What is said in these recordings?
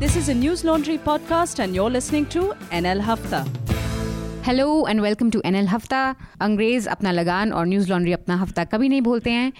This is a News Laundry podcast, and you're listening to NL Hafta. Hello and welcome to N L हफ्ता अंग्रेज अपना लगान और news laundry अपना हफ्ता कभी नहीं भूलते हैं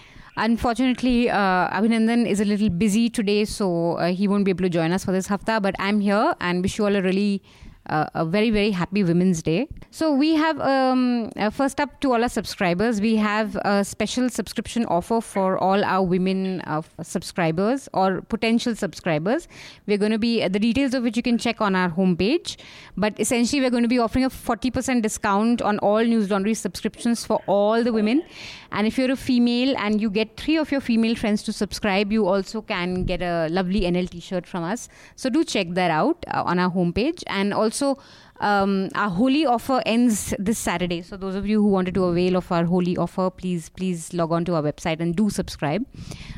Unfortunately, uh, Abhinandan is a little busy today, so uh, he won't be able to join us for this hafta. But I'm here and wish you all a really uh, a very very happy women's day. So we have um, uh, first up to all our subscribers we have a special subscription offer for all our women uh, subscribers or potential subscribers. We're going to be uh, the details of which you can check on our homepage. But essentially we're going to be offering a 40% discount on all news laundry subscriptions for all the women. And if you're a female and you get three of your female friends to subscribe you also can get a lovely nl t-shirt from us. So do check that out uh, on our homepage. And also also um, our Holi offer ends this Saturday. So those of you who wanted to avail of our Holi offer, please please log on to our website and do subscribe.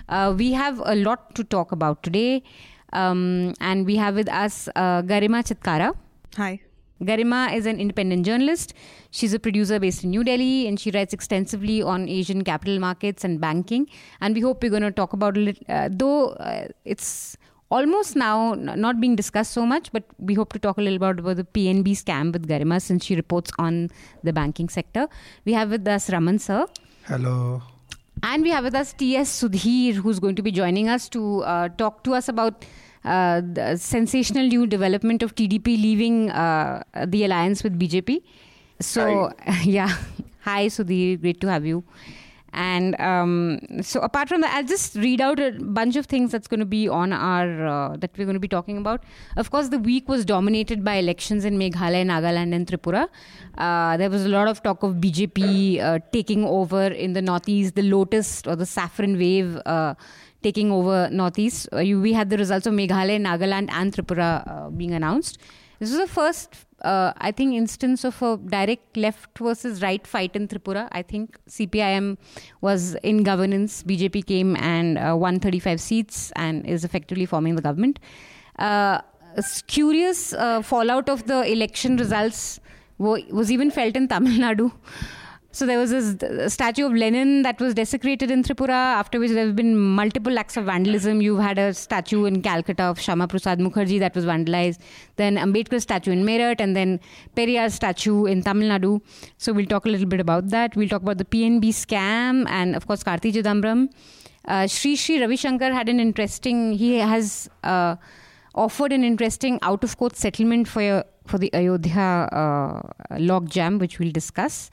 Uh, we have a lot to talk about today, um, and we have with us uh, Garima Chitkara. Hi. Garima is an independent journalist. She's a producer based in New Delhi and she writes extensively on Asian capital markets and banking. And we hope we're going to talk about it, uh, though uh, it's almost now not being discussed so much, but we hope to talk a little about, about the PNB scam with Garima since she reports on the banking sector. We have with us Raman sir. Hello. And we have with us T.S. Sudhir, who's going to be joining us to uh, talk to us about uh, the sensational new development of TDP leaving uh, the alliance with BJP. So, Hi. yeah. Hi, Sudhir. Great to have you. And um, so, apart from that, I'll just read out a bunch of things that's going to be on our uh, that we're going to be talking about. Of course, the week was dominated by elections in Meghalaya, Nagaland, and Tripura. Uh, there was a lot of talk of BJP uh, taking over in the northeast, the Lotus or the Saffron Wave uh, taking over northeast. Uh, you, we had the results of Meghalaya, Nagaland, and Tripura uh, being announced. This was the first uh, I think, instance of a direct left versus right fight in Tripura. I think CPIM was in governance. BJP came and uh, won 35 seats and is effectively forming the government. Uh, curious uh, fallout of the election results was even felt in Tamil Nadu. So there was this statue of Lenin that was desecrated in Tripura, after which there have been multiple acts of vandalism. You've had a statue in Calcutta of Shyama Prasad Mukherjee that was vandalized, then Ambedkar statue in Meerut, and then Periyar statue in Tamil Nadu. So we'll talk a little bit about that. We'll talk about the PNB scam and, of course, Karti Chidambaram. Uh, Sri Sri Ravi Shankar had an interesting, he has uh, offered an interesting out of court settlement for, for the Ayodhya uh, log jam, which we'll discuss.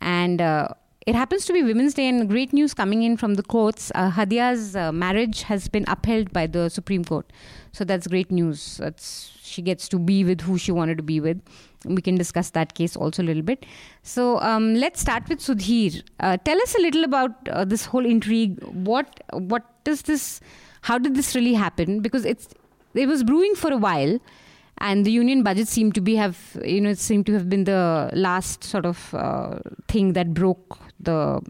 And uh, it happens to be Women's Day, and great news coming in from the courts. Uh, Hadia's uh, marriage has been upheld by the Supreme Court. So that's great news. That's, she gets to be with who she wanted to be with. We can discuss that case also a little bit. So um, let's start with Sudhir. Uh, tell us a little about uh, this whole intrigue. What what does this? How did this really happen? Because it's it was brewing for a while and the union budget seemed to be have you know seemed to have been the last sort of uh, thing that broke the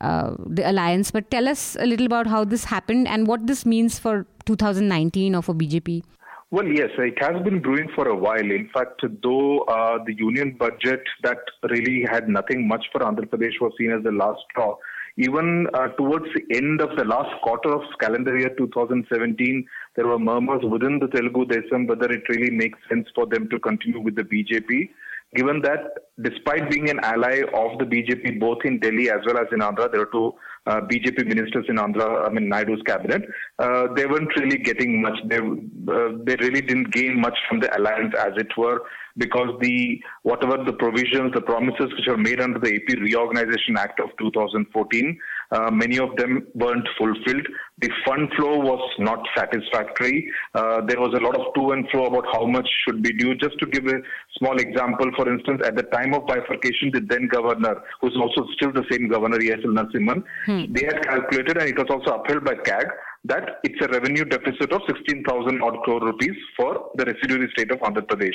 uh, the alliance. But tell us a little about how this happened and what this means for 2019 or for BJP. Well, yes, it has been brewing for a while. In fact, though uh, the union budget that really had nothing much for Andhra Pradesh was seen as the last straw, even uh, towards the end of the last quarter of calendar year 2017, there were murmurs within the Telugu Desam whether it really makes sense for them to continue with the BJP. Given that, despite being an ally of the BJP both in Delhi as well as in Andhra, there are two uh, BJP ministers in Andhra, I mean Naidu's cabinet. Uh, they weren't really getting much. They uh, they really didn't gain much from the alliance, as it were because the whatever the provisions, the promises which were made under the AP Reorganization Act of 2014, uh, many of them weren't fulfilled. The fund flow was not satisfactory. Uh, there was a lot of to and fro about how much should be due. Just to give a small example, for instance, at the time of bifurcation, the then governor, who's also still the same governor, ESL Narasimhan, hmm. they had calculated, and it was also upheld by CAG, that it's a revenue deficit of 16,000 odd crore rupees for the residuary state of Andhra Pradesh.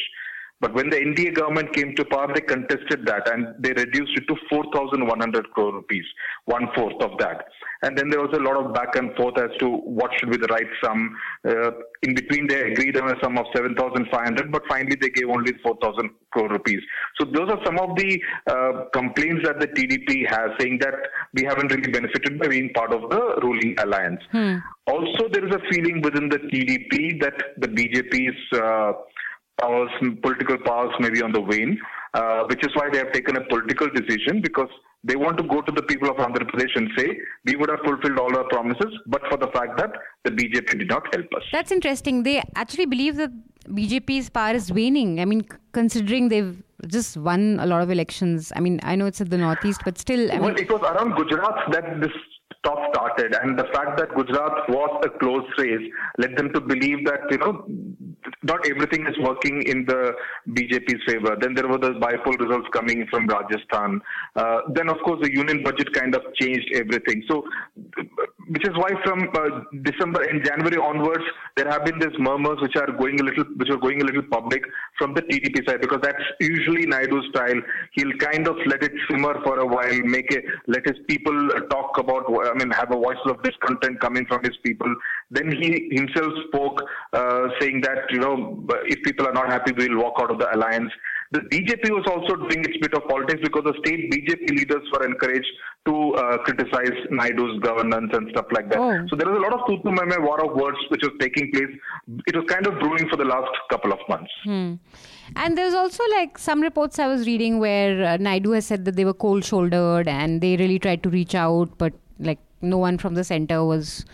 But when the NDA government came to power, they contested that and they reduced it to 4,100 crore rupees, one fourth of that. And then there was a lot of back and forth as to what should be the right sum. Uh, in between, they agreed on a sum of 7,500, but finally they gave only 4,000 crore rupees. So those are some of the uh, complaints that the TDP has, saying that we haven't really benefited by being part of the ruling alliance. Hmm. Also, there is a feeling within the TDP that the BJP's uh, powers, political powers may be on the wane, uh, which is why they have taken a political decision because they want to go to the people of Andhra Pradesh and say, we would have fulfilled all our promises, but for the fact that the BJP did not help us. That's interesting. They actually believe that BJP's power is waning. I mean, considering they've just won a lot of elections. I mean, I know it's at the northeast, but still. I well, mean, it was around Gujarat that this started, and the fact that Gujarat was a close race led them to believe that you know not everything is working in the BJP's favor. Then there were the bipolar results coming from Rajasthan. Uh, then, of course, the union budget kind of changed everything. So, which is why from uh, December and January onwards, there have been these murmurs which are going a little, which are going a little public from the TDP side because that's usually Naidu's style. He'll kind of let it simmer for a while, make it, let his people talk about, I mean, have a voice of discontent coming from his people. Then he himself spoke, uh, saying that you know if people are not happy, we'll walk out of the alliance. The BJP was also doing its bit of politics because the state BJP leaders were encouraged to uh, criticize Naidu's governance and stuff like that. Oh. So there was a lot of tutu meme war of words which was taking place. It was kind of brewing for the last couple of months. Hmm. And there's also like some reports I was reading where uh, Naidu has said that they were cold shouldered and they really tried to reach out, but like no one from the center was.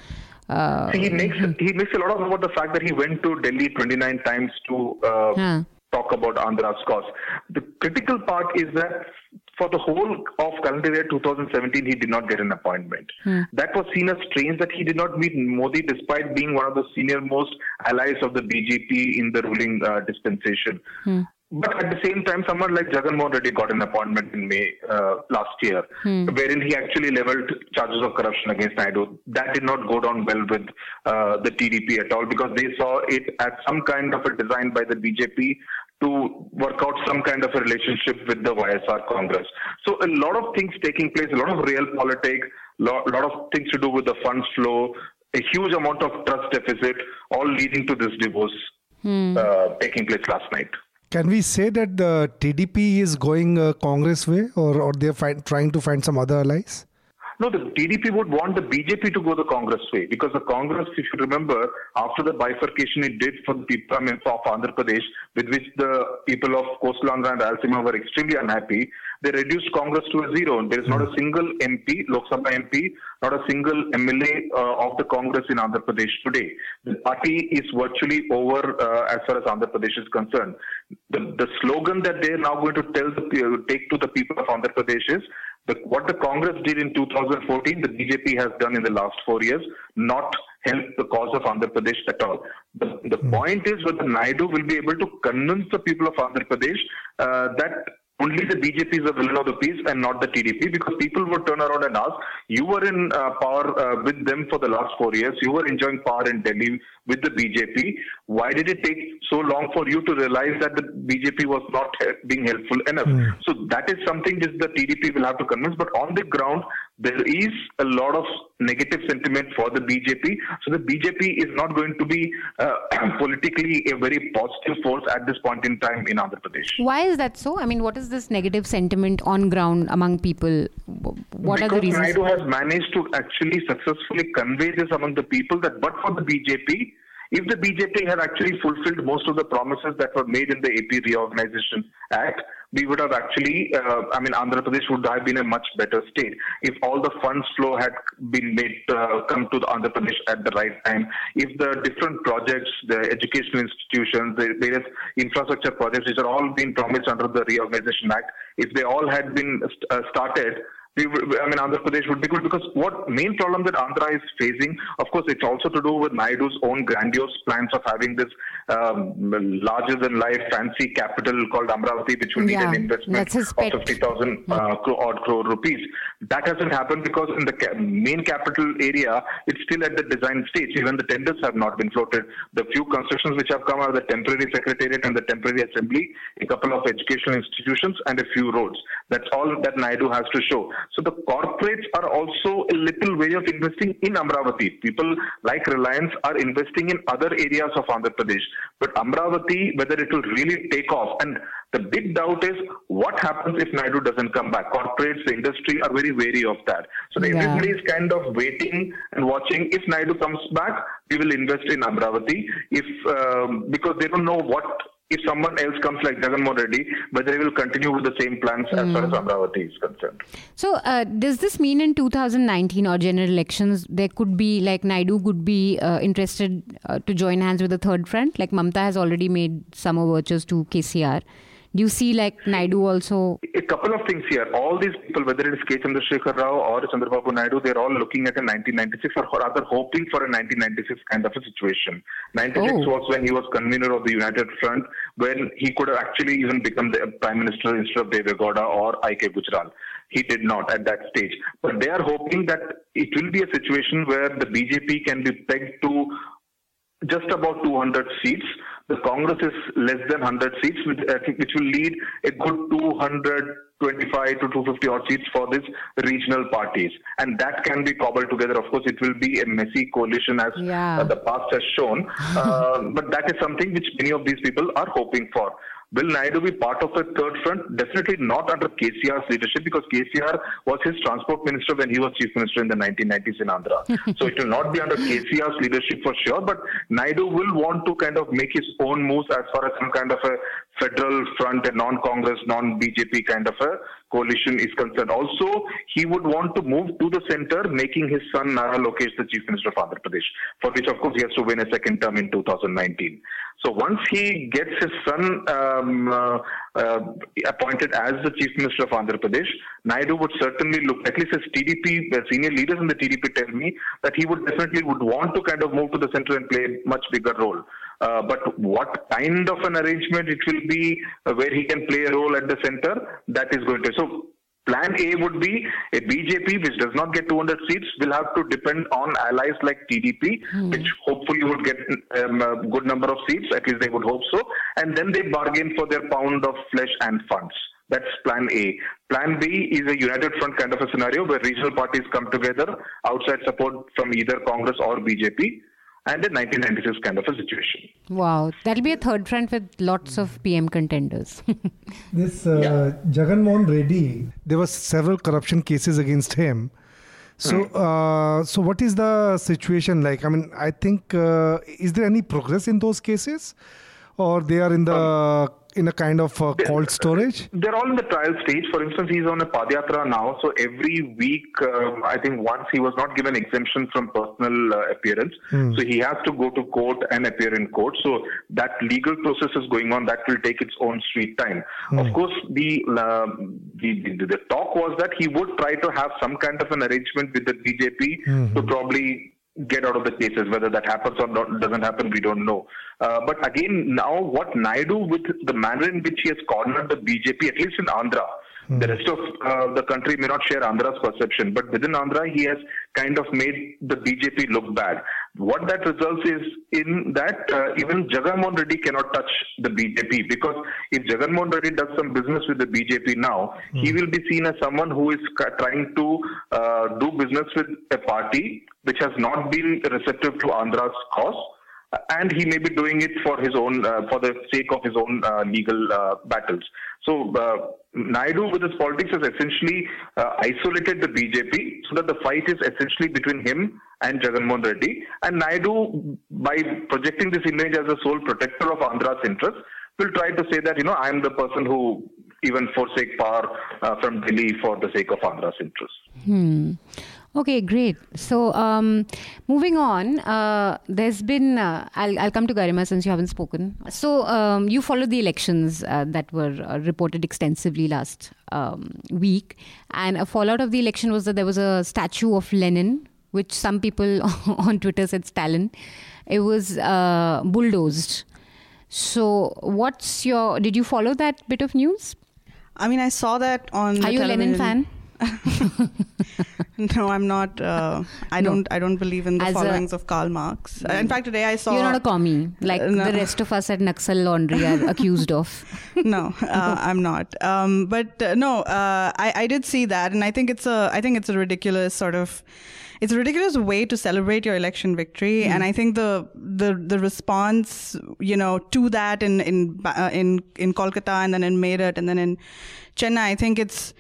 Uh, he makes he makes a lot of about the fact that he went to Delhi 29 times to uh, huh talk about Andhra's cause. The critical part is that for the whole of calendar year 2017, he did not get an appointment. Hmm. That was seen as strange that he did not meet Modi despite being one of the senior most allies of the BJP in the ruling uh, dispensation. Hmm. But at the same time, someone like Jagan Mohan Reddy got an appointment in May uh, last year, hmm. wherein he actually leveled charges of corruption against Naidu. That did not go down well with uh, the TDP at all because they saw it as some kind of a design by the BJP to work out some kind of a relationship with the YSR Congress. So a lot of things taking place, a lot of real politics, a lot, lot of things to do with the funds flow, a huge amount of trust deficit, all leading to this divorce hmm. uh, taking place last night. Can we say that the TDP is going uh, Congress way, or, or they're find, trying to find some other allies? No, the TDP would want the BJP to go the Congress way because the Congress, if you remember, after the bifurcation it did for the people I mean, of Andhra Pradesh, with which the people of Coastal Andhra and Rayalaseema were extremely unhappy, they reduced Congress to a zero. There is not a single MP, Lok Sabha MP, not a single MLA uh, of the Congress in Andhra Pradesh today. The party is virtually over uh, as far as Andhra Pradesh is concerned. The, the slogan that they are now going to tell the take to the people of Andhra Pradesh is the, what the Congress did in 2014, the BJP has done in the last four years, not help the cause of Andhra Pradesh at all. The, the mm. point is whether Naidu will be able to convince the people of Andhra Pradesh uh, that only the BJP is the villain of the piece and not the TDP because people would turn around and ask, you were in uh, power uh, with them for the last four years, you were enjoying power in Delhi with the BJP. Why did it take so long for you to realize that the BJP was not being helpful enough? Mm. So that is something that the TDP will have to convince. But on the ground, there is a lot of negative sentiment for the BJP. So the BJP is not going to be uh, politically a very positive force at this point in time in Andhra Pradesh. Why is that so? I mean, what is this negative sentiment on ground among people? What because are the reasons? Naidu has managed to actually successfully convey this among the people that but for the BJP, if the BJP had actually fulfilled most of the promises that were made in the AP Reorganization Act, we would have actually, uh, I mean, Andhra Pradesh would have been a much better state if all the funds flow had been made uh, come to the Andhra Pradesh at the right time. If the different projects, the educational institutions, the various infrastructure projects, which are all being promised under the Reorganization Act, if they all had been uh, started, we, I mean, Andhra Pradesh would be good because what main problem that Andhra is facing, of course, it's also to do with Naidu's own grandiose plans of having this um, larger than life fancy capital called Amravati, which will need an investment of 50,000 uh, cro- odd crore rupees. That hasn't happened because in the ca- main capital area, it's still at the design stage. Even the tenders have not been floated. The few constructions which have come are the temporary secretariat and the temporary assembly, a couple of educational institutions, and a few roads. That's all that Naidu has to show. So the corporates are also a little way of investing in Amravati. People like Reliance are investing in other areas of Andhra Pradesh. But Amravati, whether it will really take off, and the big doubt is what happens if Naidu doesn't come back. Corporates, the industry are very wary of that. So Yeah. everybody is kind of waiting and watching. If Naidu comes back, we will invest in Amravati. If um, because they don't know what if someone else comes like Jagan Mohan Reddy, whether they will continue with the same plans as far as Amravati is concerned. So, uh, does this mean in 2019 or general elections, there could be, like, Naidu could be uh, interested uh, to join hands with the third front? Like, Mamta has already made some overtures to KCR. Do you see, like, Naidu also? A couple of things here. All these people, whether it is K. Chandrasekhar Rao or Chandrababu Naidu, they're all looking at a 1996 or rather hoping for a 1996 kind of a situation. 96 Oh. was when he was convener of the United Front, when he could have actually even become the prime minister instead of Deve Gowda or I.K. Gujral. He did not at that stage. But they are hoping that it will be a situation where the BJP can be pegged to just about 200 seats. The Congress is less than 100 seats, which, I think- which will lead a good 225 to 250 odd seats for these regional parties. And that can be cobbled together. Of course, it will be a messy coalition as Yeah. uh, the past has shown. Uh, but that is something which many of these people are hoping for. Will Naidu be part of the third front? Definitely not under KCR's leadership because KCR was his transport minister when he was chief minister in the 1990s in Andhra. so it will not be under KCR's leadership for sure, but Naidu will want to kind of make his own moves as far as some kind of a federal front, a non-Congress, non-BJP kind of a coalition is concerned. Also, he would want to move to the center, making his son Nara Lokesh the chief minister of Andhra Pradesh, for which of course he has to win a second term in 2019. So once he gets his son um, uh, uh, appointed as the chief minister of Andhra Pradesh, Naidu would certainly look, at least as TDP, the senior leaders in the TDP tell me that he would definitely would want to kind of move to the center and play a much bigger role. Uh, but what kind of an arrangement it will be uh, where he can play a role at the center, that is going to. So Plan A would be a BJP which does not get 200 seats will have to depend on allies like TDP, which hopefully would get um, a good number of seats, at least they would hope so, and then they bargain for their pound of flesh and funds. That's plan A. Plan B is a united front kind of a scenario where regional parties come together, outside support from either Congress or BJP, and a 1996 kind of a situation. Wow, that'll be a third front with lots of PM contenders. This uh, Jagan Mohan Reddy, there were several corruption cases against him. So, uh, so what is the situation like? I mean, I think uh, is there any progress in those cases, or they are in the in a kind of uh, cold storage? They're all in the trial stage. For instance, he's on a Padyatra now. So every week, um, I think once he was not given exemption from personal uh, appearance. So he has to go to court and appear in court. So that legal process is going on. That will take its own sweet time. Of course, the, uh, the, the the talk was that he would try to have some kind of an arrangement with the BJP to probably get out of the cases. Whether that happens or not, doesn't happen, we don't know. Uh, but again, now what Naidu, with the manner in which he has cornered the BJP, at least in Andhra, the rest of uh, the country may not share Andhra's perception, but within Andhra, he has kind of made the BJP look bad. What that results is in that uh, even Jagan Mohan Reddy cannot touch the BJP because if Jagan Mohan Reddy does some business with the BJP now, he will be seen as someone who is trying to uh, do business with a party which has not been receptive to Andhra's cause and he may be doing it for his own, uh, for the sake of his own uh, legal uh, battles. So uh, Naidu, with his politics, has essentially uh, isolated the BJP, so that the fight is essentially between him and Jagan Mohan Reddy. And Naidu, by projecting this image as the sole protector of Andhra's interests, will try to say that you know I am the person who even forsake power uh, from Delhi for the sake of Andhra's interests. Hmm. Okay, great. So, um, moving on, uh, there's been, uh, I'll, I'll come to Garima since you haven't spoken. So, um, you followed the elections uh, that were uh, reported extensively last um, week. And a fallout of the election was that there was a statue of Lenin, which some people on Twitter said Stalin. It was uh, bulldozed. So, what's your? Did you follow that bit of news? I mean, I saw that on. Are you a Lenin fan? no, I'm not. Uh, I No. don't. I don't believe in the As a- followings of Karl Marx. Uh, in fact, today I saw. You're not a commie like no. the rest of us at Naxal Laundry are accused of. no, uh, I'm not. Um, but uh, no, uh, I, I did see that, and I think it's a I think it's a ridiculous sort of it's a ridiculous way to celebrate your election victory, and I think the the the response you know to that in in uh, in in Kolkata and then in Meerut and then in Chennai, I think it's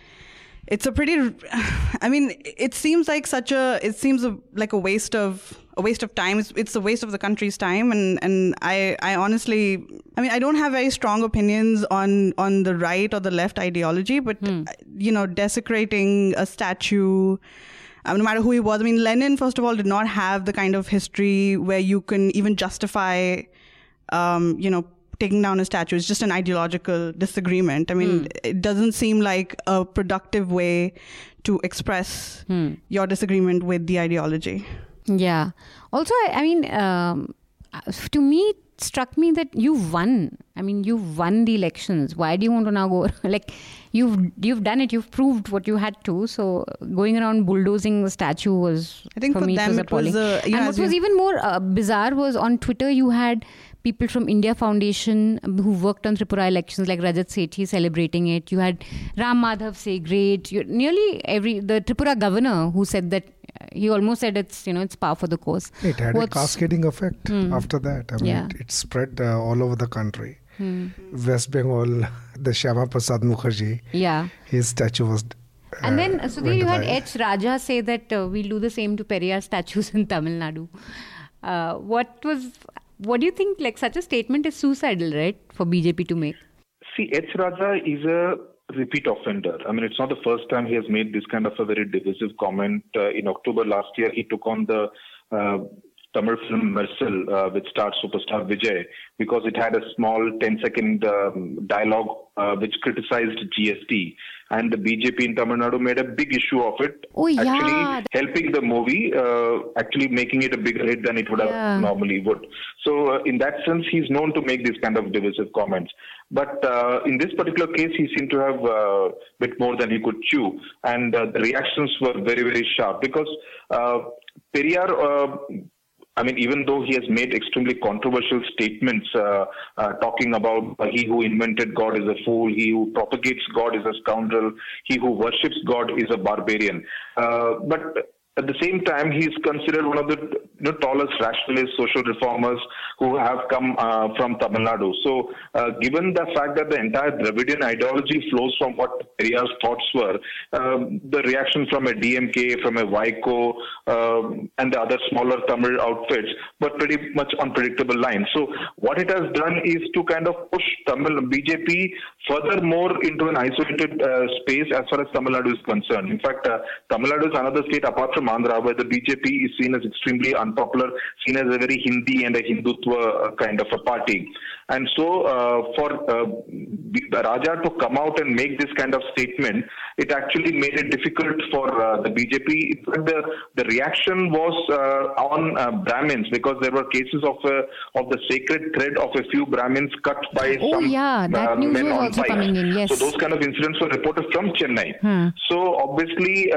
it's a pretty i mean it seems like such a it seems a, like a waste of a waste of time. It's, it's a waste of the country's time. And and i i honestly i mean i don't have very strong opinions on on the right or the left ideology but you know desecrating a statue um, no matter who he was. I mean lenin first of all did not have the kind of history where you can even justify um, you know, taking down a statue is just an ideological disagreement. I mean, it doesn't seem like a productive way to express your disagreement with the ideology. Yeah. Also, I, I mean, um, to me, it struck me that you won. I mean, you won the elections. Why do you want to now go like you've you've done it? You've proved what you had to. So going around bulldozing the statue was I think for, for me them it was it was, uh, you and what was even more uh, bizarre was on Twitter you had people from India Foundation who worked on Tripura elections, like Rajat Sethi celebrating it. You had Ram Madhav say great. You, nearly every the Tripura governor who said that uh, he almost said it's you know it's par for the course. It had What's- a cascading effect after that. I mean, Yeah. it, it spread uh, all over the country. West Bengal, the Shyama Prasad Mukherjee, Yeah. his statue was. Uh, And then, Sudhir, you had. H. Raja say that uh, we'll do the same to Periyar statues in Tamil Nadu. Uh, what was, what do you think? Like, such a statement is suicidal, right, for BJP to make? See, H. Raja is a repeat offender. I mean, it's not the first time he has made this kind of a very divisive comment. Uh, in October last year, he took on the uh, Tamil film Mersal uh, with star superstar Vijay because it had a small 10 second um, dialogue uh, which criticized GST. And the BJP in Tamil Nadu made a big issue of it. Oh, yeah. Actually, helping the movie, uh, actually making it a bigger hit than it would Yeah. have normally would. So, uh, in that sense, he's known to make these kind of divisive comments. But uh, in this particular case, he seemed to have a uh, bit more than he could chew, and uh, the reactions were very, very sharp because uh, Periyar. Uh, I mean, even though he has made extremely controversial statements uh, uh, talking about uh, he who invented God is a fool, he who propagates God is a scoundrel, he who worships God is a barbarian. Uh, but at the same time, he is considered one of the you know, tallest rationalist social reformers who have come uh, from Tamil Nadu. So, uh, given the fact that the entire Dravidian ideology flows from what Periyar's thoughts were, um, the reaction from a DMK, from a Vaiko, um, and the other smaller Tamil outfits were pretty much unpredictable lines. So, what it has done is to kind of push Tamil BJP furthermore into an isolated uh, space as far as Tamil Nadu is concerned. In fact, uh, Tamil Nadu is another state apart from Andhra where the BJP is seen as extremely unpopular, seen as a very Hindi and a Hindutva uh, kind of a party. And so, uh, for uh, Raja to come out and make this kind of statement, it actually made it difficult for uh, the BJP. The, the reaction was uh, on uh, Brahmins because there were cases of uh, of the sacred thread of a few Brahmins cut by Oh, some yeah, that uh, news men was on also bikes. coming in, yes. So those kind of incidents were reported from Chennai. Hmm. So obviously,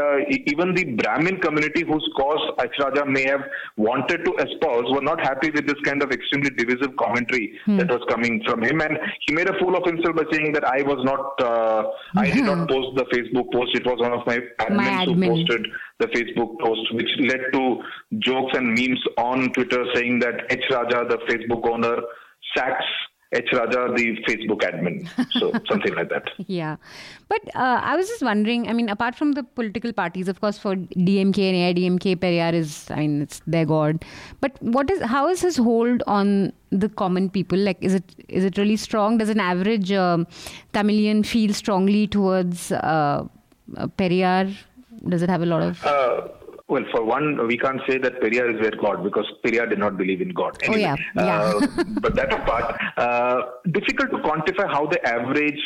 even the Brahmin community whose cause. Raja may have wanted to espouse were not happy with this kind of extremely divisive commentary Hmm. that was coming from him. And he made a fool of himself by saying that I was not, uh, I did not post the Facebook post. It was one of my admins who admin. posted the Facebook post, which led to jokes and memes on Twitter saying that H. Raja, the Facebook owner, sacks H. Raja, the Facebook admin. So something like that. Yeah. But uh, I was just wondering, I mean, apart from the political parties, of course, for DMK and AIDMK, Periyar is, I mean, it's their god. But what is, how is his hold on the common people? Like, is it is it really strong? Does an average um, Tamilian feel strongly towards uh, uh, Periyar? Does it have a lot of. Uh, well, for one, we can't say that Periyar is their God because Periyar did not believe in God. Oh, yeah, yeah. Uh, but that apart, uh, difficult to quantify how the average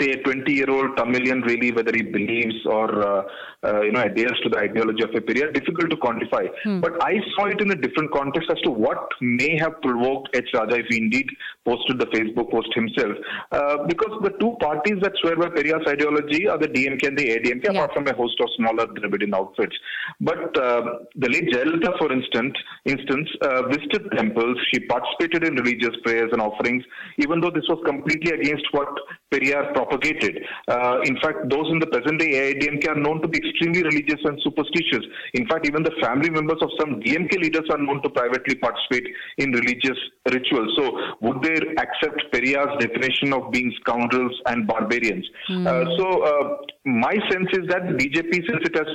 say 20 year old Tamilian really whether he believes or uh, uh, you know adheres to the ideology of a Periyar difficult to quantify Hmm. but I saw it in a different context as to what may have provoked H Raja if he indeed posted the Facebook post himself uh, because the two parties that swear by Periyar's ideology are the DMK and the ADMK Yeah. apart from a host of smaller Dravidian outfits but uh, the late Jayalalitha for instance instance uh, visited temples she participated in religious prayers and offerings even though this was completely against what Periyar propagated. Uh, in fact, those in the present day AIDMK are known to be extremely religious and superstitious. In fact, even the family members of some DMK leaders are known to privately participate in religious rituals. So, would they accept Periyar's definition of being scoundrels and barbarians? Uh, so, uh, my sense is that BJP, since it has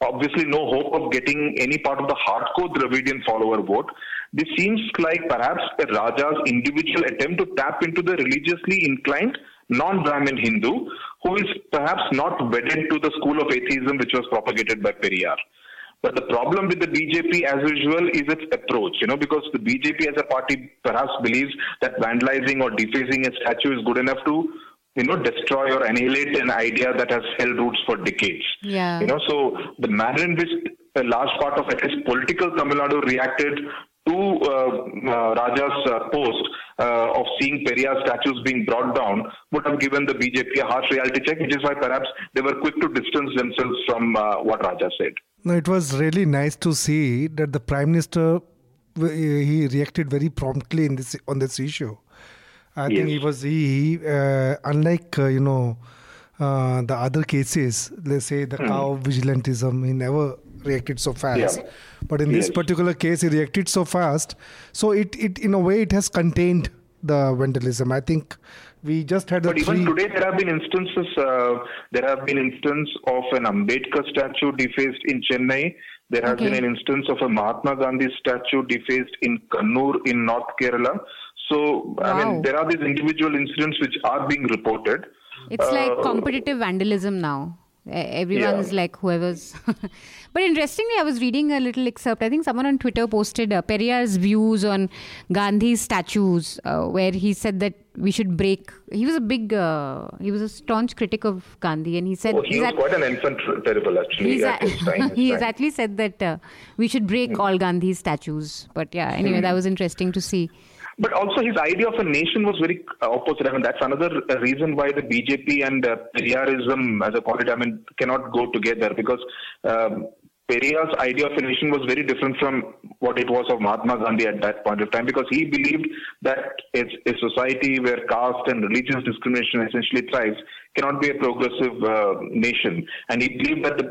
obviously no hope of getting any part of the hardcore Dravidian follower vote, this seems like perhaps a Raja's individual attempt to tap into the religiously inclined non-Brahmin Hindu who is perhaps not wedded to the school of atheism which was propagated by Periyar. But the problem with the BJP, as usual, is its approach, you know, because the BJP as a party perhaps believes that vandalizing or defacing a statue is good enough to, you know, destroy or annihilate an idea that has held roots for decades. Yeah. You know, so the manner in which a large part of at least political Tamil Nadu reacted to uh, uh, Raja's uh, post of seeing Periyar statues being brought down would have given the BJP a harsh reality check, which is why perhaps they were quick to distance themselves from what Raja said. No, it was really nice to see that the prime minister he reacted very promptly in this on this issue. I think he was he uh, unlike uh, you know uh, the other cases. Let's say the cow vigilantism, he never reacted so fast. Yeah. But in this particular case, he reacted so fast. So it it in a way it has contained the vandalism. I think we just had the But even today, there have been instances. Uh, there have been instance of an Ambedkar statue defaced in Chennai. There has Okay. been an instance of a Mahatma Gandhi statue defaced in Kannur in North Kerala. So, I mean, there are these individual incidents which are being reported. It's like Uh, competitive vandalism now. Everyone's Yeah. like whoever's. but interestingly, I was reading a little excerpt. I think someone on Twitter posted uh, Periyar's views on Gandhi's statues, uh, where he said that we should break. He was a big, uh, he was a staunch critic of Gandhi, and he said Oh, he was quite an enfant terrible, actually. He's at his time, he exactly said that uh, we should break Hmm. all Gandhi's statues. But yeah, anyway, that was interesting to see. But also his idea of a nation was very uh, opposite. I mean, that's another uh, reason why the BJP and uh, Periyarism, as I call it, I mean, cannot go together because um, Periyar's idea of a nation was very different from what it was of Mahatma Gandhi at that point of time because he believed that it's a society where caste and religious discrimination essentially thrives cannot be a progressive uh, nation. And he believed that the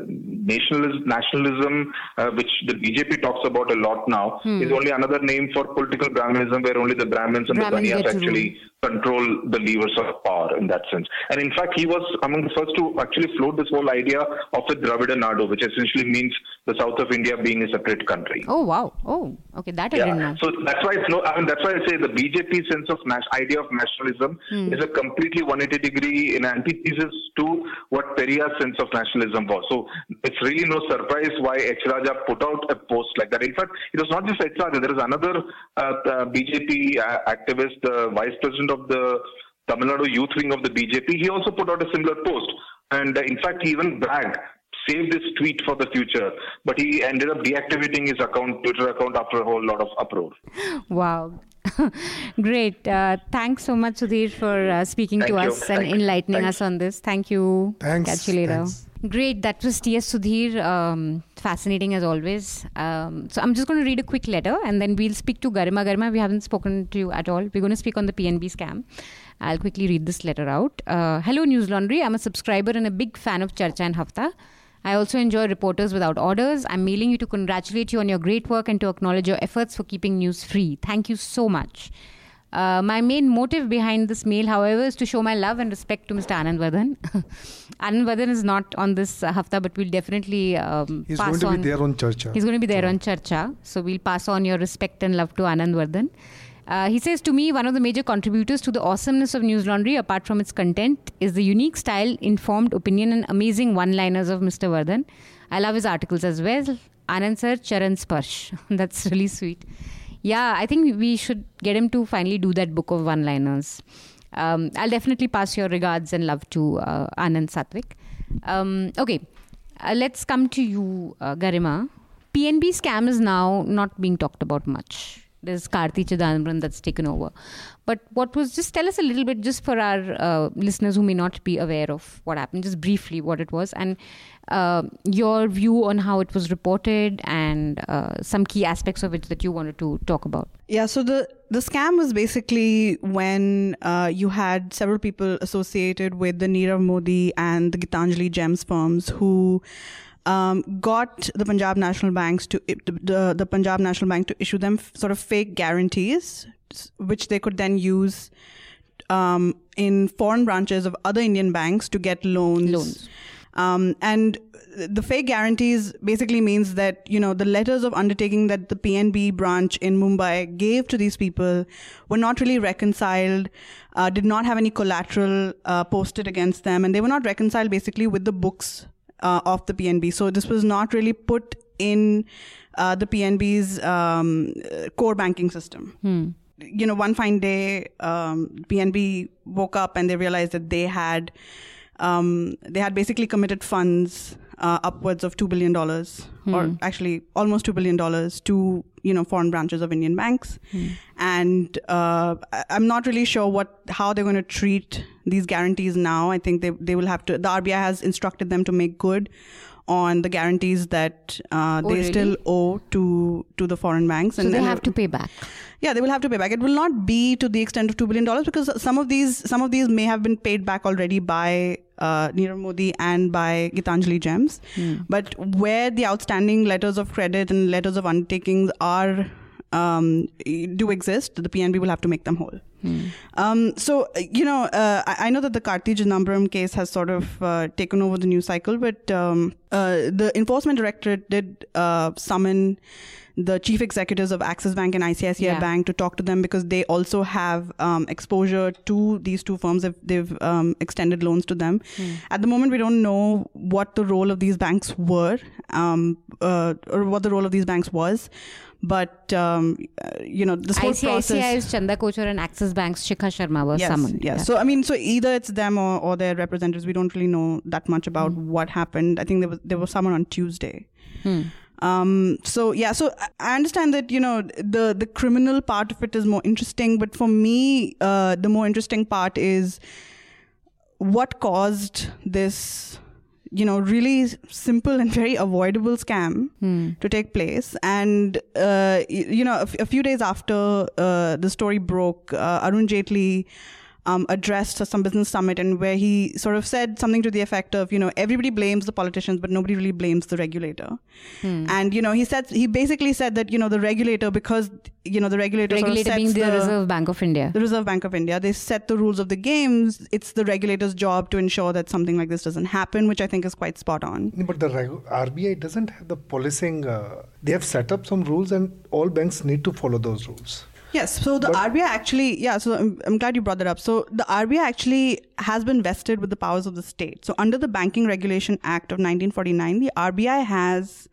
nationalism, nationalism uh, which the BJP talks about a lot now, is only another name for political Brahminism, where only the Brahmins and the to actually control the levers of power in that sense. And in fact, he was among the first to actually float this whole idea of a Dravida Nadu, which essentially means the south of India being a separate country. Oh wow! Oh, okay, that I didn't know. So that's why it's no. I mean, that's why I say the BJP sense of nas- idea of nationalism Hmm. is a completely 180 degree in to what Periyar's sense of nationalism was. So it's really no surprise why H. Raja put out a post like that. In fact, it was not just H. Raja. There is another uh, uh, BJP uh, activist, the vice president of the Tamil Nadu youth wing of the BJP. He also put out a similar post, and uh, in fact, he even bragged save this tweet for the future. But he ended up deactivating his account, Twitter account, after a whole lot of uproar. Wow. Great. Uh, thanks so much, Sudhir, for uh, speaking Thank to you. us and Thanks. enlightening Thanks. us on this. Thank you. Thanks. Catch you later. Thanks. Great. That was T.S. Sudhir. Um, fascinating as always. Um, so I'm just going to read a quick letter and then we'll speak to Garima Garima. We haven't spoken to you at all. We're going to speak on the PNB scam. I'll quickly read this letter out. Uh, Hello, News Laundry. I'm a subscriber and a big fan of Charcha and Hafta. I also enjoy Reporters Without Orders. I'm mailing you to congratulate you on your great work and to acknowledge your efforts for keeping news free. Thank you so much. Uh, my main motive behind this mail, however, is to show my love and respect to Mr. Anand Vardhan. Anand Vardhan is not on this uh, hafta, but we'll definitely um, He's pass going to on. be there on Charcha. He's going to be there on Charcha. So we'll pass on your respect and love to Anand Vardhan. Uh, he says to me, one of the major contributors to the awesomeness of News Laundry, apart from its content, is the unique style, informed opinion, and amazing one liners of Mr. Vardhan. I love his articles as well. Anand sir, Charan Sparsh. That's really sweet. Yeah, I think we should get him to finally do that book of one liners. Um, I'll definitely pass your regards and love to uh, Anand Satwik. Um, okay, uh, let's come to you, uh, Garima. PNB scam is now not being talked about much. There's Karti Chidambaram that's taken over. But what was, just tell us a little bit, just for our uh, listeners who may not be aware of what happened, just briefly what it was, and uh, your view on how it was reported and uh, some key aspects of it that you wanted to talk about. Yeah, so the, the scam was basically when uh, you had several people associated with the Nirav Modi and the Gitanjali Gems firms who um, got the Punjab National Banks to the, the Punjab National Bank to issue them sort of fake guarantees, which they could then use um, in foreign branches of other Indian banks to get loans. Loans. Um, and the fake guarantees basically means that you know the letters of undertaking that the PNB branch in Mumbai gave to these people were not really reconciled, uh, did not have any collateral uh, posted against them, and they were not reconciled basically with the books uh, of the PNB. So this was not really put in uh, the PNB's um, core banking system. You know, one fine day, um, PNB woke up and they realized that they had um, they had basically committed funds uh, upwards of two billion dollars, or actually almost two billion dollars, to you know foreign branches of Indian banks, and uh, I'm not really sure what how they're going to treat these guarantees now. I think they they will have to. The RBI has instructed them to make good on the guarantees that uh, Oh, they really? still owe to to the foreign banks, So they have to pay back. yeah, they will have to pay back. It will not be to the extent of two billion dollars because some of these some of these may have been paid back already by uh, Nirav Modi and by Gitanjali Gems. But where the outstanding letters of credit and letters of undertakings are um, do exist, the PNB will have to make them whole. Um, so you know, uh, I, I know that the Karti Chidambaram case has sort of uh, taken over the news cycle, but um, uh, the enforcement directorate did uh, summon the chief executives of Axis Bank and ICICI Yeah. Bank to talk to them because they also have um, exposure to these two firms. If they've um, extended loans to them. At the moment, we don't know what the role of these banks were, um, uh, or what the role of these banks was. But um, you know, this whole process. ICICI's Chanda Kochhar and Axis Bank's Shikha Sharma were yes, summoned. Yeah. So I mean, so either it's them or, or their representatives. We don't really know that much about what happened. I think there was there was someone on Tuesday. Um, so yeah, so I- understand that you know the the criminal part of it is more interesting, but for me, uh, the more interesting part is what caused this you know really simple and very avoidable scam to take place. And uh, you know a, f- a few days after uh, the story broke uh, arun jaitley um, addressed some business summit and where he sort of said something to the effect of you know everybody blames the politicians but nobody really blames the regulator and you know he said he basically said that you know the regulator because you know the regulator, sort of Regulator being sets the, Reserve Bank of India. the Reserve Bank of India. They set the rules of the games. It's the regulator's job to ensure that something like this doesn't happen, which I think is quite spot on. But the regu- RBI doesn't have the policing. Uh, they have set up some rules, and all banks need to follow those rules. Yes, so the RBI actually, yeah, so I'm, I'm glad you brought that up. So the RBI actually has been vested with the powers of the state. So under the Banking Regulation Act of 1949, the RBI has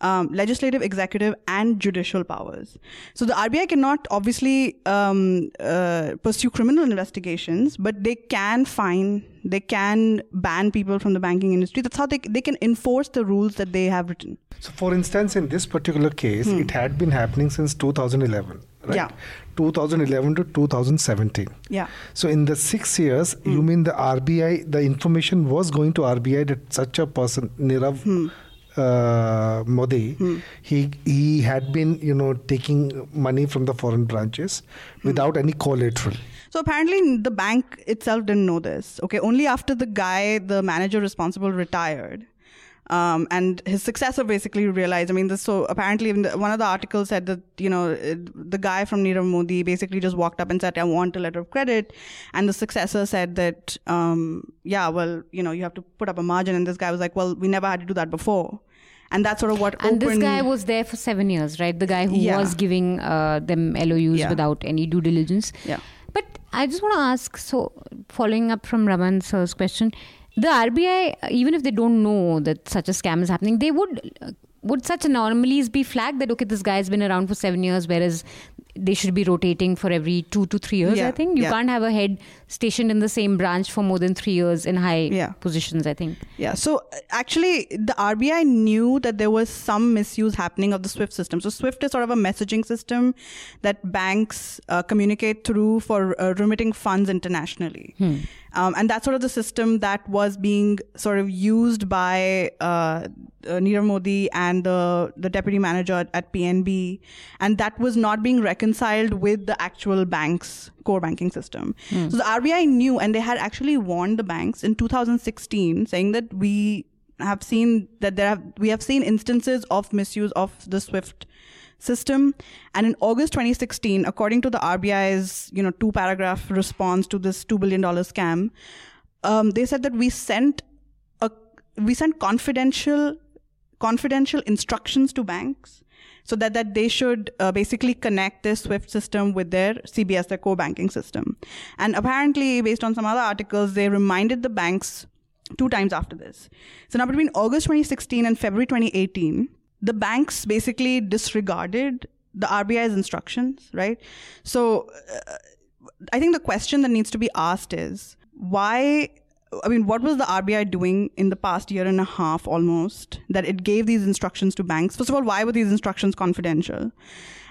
um, legislative, executive, and judicial powers. So the RBI cannot obviously um, uh, pursue criminal investigations, but they can fine, they can ban people from the banking industry. That's how they, they can enforce the rules that they have written. So, for instance, in this particular case, it had been happening since 2011, right? Yeah. 2011 to 2017. Yeah. So, in the six years, hmm. you mean the RBI, the information was going to RBI that such a person, Nirav hmm. uh, Modi, hmm. he he had been, you know, taking money from the foreign branches without any collateral. So apparently the bank itself didn't know this. Okay, only after the guy, the manager responsible, retired. Um, and his successor basically realized. I mean, this, so apparently, in the, one of the articles said that you know the guy from Nirav Modi basically just walked up and said, "I want a letter of credit," and the successor said that, um, "Yeah, well, you know, you have to put up a margin." And this guy was like, "Well, we never had to do that before," and that's sort of what And this guy was there for seven years, right? The guy who Yeah. was giving uh, them LOUs Yeah. without any due diligence. Yeah. But I just want to ask so, following up from Raman sir's question, the RBI, even if they don't know that such a scam is happening, they would. Would such anomalies be flagged that okay, this guy's been around for seven years, whereas they should be rotating for every two to three years. Yeah, I think you yeah. can't have a head stationed in the same branch for more than three years in high Yeah. positions. I think. Yeah. So uh, actually, the RBI knew that there was some misuse happening of the SWIFT system. So SWIFT is sort of a messaging system that banks uh, communicate through for uh, remitting funds internationally. Um, and that's sort of the system that was being sort of used by uh, uh, Nirav Modi and the, the deputy manager at, PNB. And that was not being reconciled with the actual bank's core banking system. So the RBI knew, and they had actually warned the banks in 2016, saying that we have seen that there have we have seen instances of misuse of the SWIFT system. And in August 2016, according to the RBI's you know two paragraph response to this two billion dollar scam, um, they said that we sent a we sent confidential confidential instructions to banks so that, that they should uh, basically connect this SWIFT system with their CBS, their core banking system. And apparently, based on some other articles, they reminded the banks two times after this. So now between August 2016 and February 2018, the banks basically disregarded the RBI's instructions, right? So uh, I think the question that needs to be asked is why I mean, what was the RBI doing in the past year and a half almost that it gave these instructions to banks? First of all, why were these instructions confidential?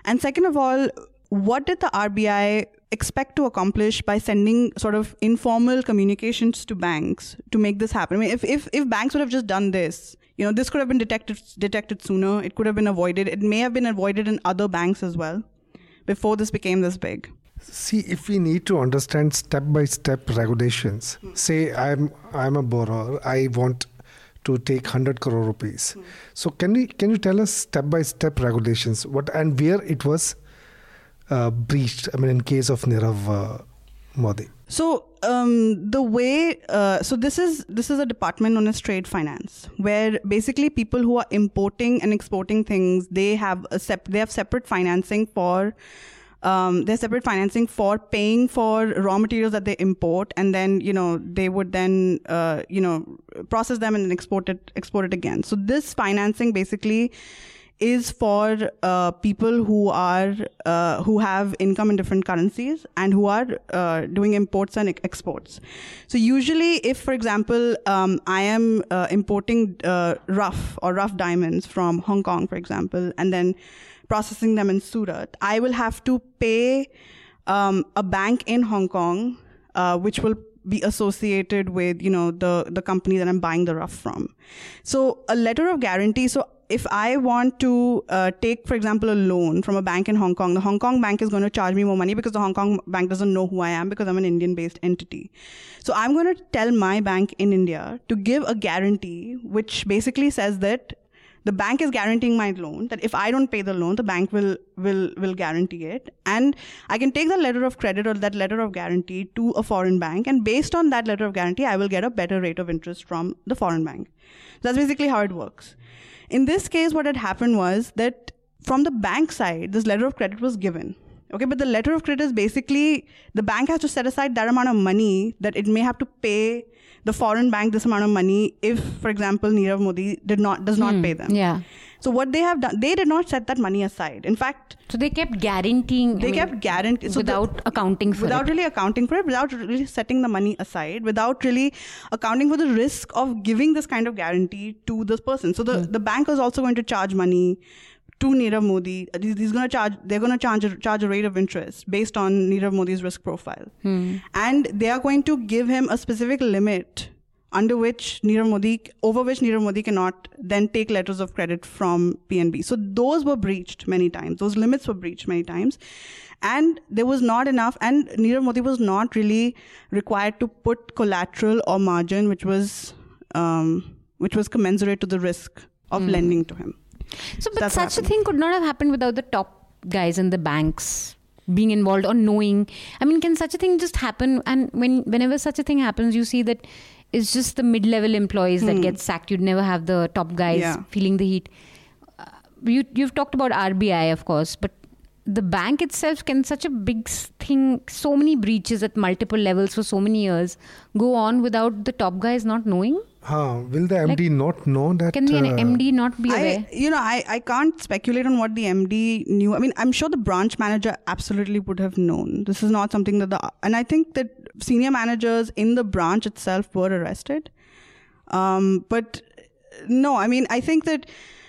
And second of all, what did the RBI expect to accomplish by sending sort of informal communications to banks to make this happen? I mean, if, if, if banks would have just done this, you know, this could have been detected detected sooner. It could have been avoided. It may have been avoided in other banks as well before this became this big. See, if we need to understand step by step regulations, say I'm I'm a borrower, I want to take hundred crore rupees. So can we can you tell us step by step regulations what and where it was uh, breached? I mean, in case of Nirav uh, Modi. So um, the way, uh, so this is this is a department known as trade finance, where basically people who are importing and exporting things, they have a sep- they have separate financing for. Um, there's separate financing for paying for raw materials that they import, and then you know they would then uh, you know process them and then export it export it again. So this financing basically is for uh, people who are uh, who have income in different currencies and who are uh, doing imports and exports. So usually, if for example, um, I am uh, importing uh, rough or rough diamonds from Hong Kong, for example, and then processing them in Surat, I will have to pay um, a bank in Hong Kong, uh, which will be associated with you know the the company that I'm buying the rough from. So a letter of guarantee. So if I want to uh, take, for example, a loan from a bank in Hong Kong, the Hong Kong bank is going to charge me more money because the Hong Kong bank doesn't know who I am because I'm an Indian-based entity. So I'm going to tell my bank in India to give a guarantee, which basically says that the bank is guaranteeing my loan that if i don't pay the loan the bank will will will guarantee it. And i can take that letter of credit or that letter of guarantee to a foreign bank and based on that letter of guarantee i will get a better rate of interest from the foreign bank. That's basically how it works in this case what had happened was that from the bank side this letter of credit was given okay but the letter of credit is basically the bank has to set aside that amount of money that it may have to pay the foreign bank this amount of money if for example Nirav Modi did not does not hmm, pay them Yeah. So what they have done they did not set that money aside in fact So they kept guaranteeing. I they mean, kept guaranteeing so the- without accounting for without it. really accounting for it without really setting the money aside without really accounting for the risk of giving this kind of guarantee to this person so the, hmm. the bank is also going to charge money to Nirav Modi. He's, going to charge. They're going to charge a, charge a rate of interest based on Nirav Modi's risk profile, hmm. and they are going to give him a specific limit under which Nirav Modi, over which Nirav Modi cannot then take letters of credit from PNB. So those were breached many times. Those limits were breached many times. And there was not enough, and Nirav Modi was not really required to put collateral or margin, which was, um, which was commensurate to the risk of lending to him. So, but That's such a thing could not have happened without the top guys in the banks being involved or knowing. I mean, can such a thing just happen? And when whenever such a thing happens, you see that it's just the mid-level employees that get sacked. You'd never have the top guys Hmm. Yeah. feeling the heat. Uh, you you've talked about RBI, of course, but the bank itself can such a big thing, so many breaches at multiple levels for so many years go on without the top guys not knowing. Huh. Will the MD not know that? Can the uh, MD not be I, you know, I, I can't speculate on what the MD knew. I mean, I'm sure the branch manager absolutely would have known. This is not something that the, and I think that senior managers in the branch itself were arrested. Um, but no, I mean, I think that,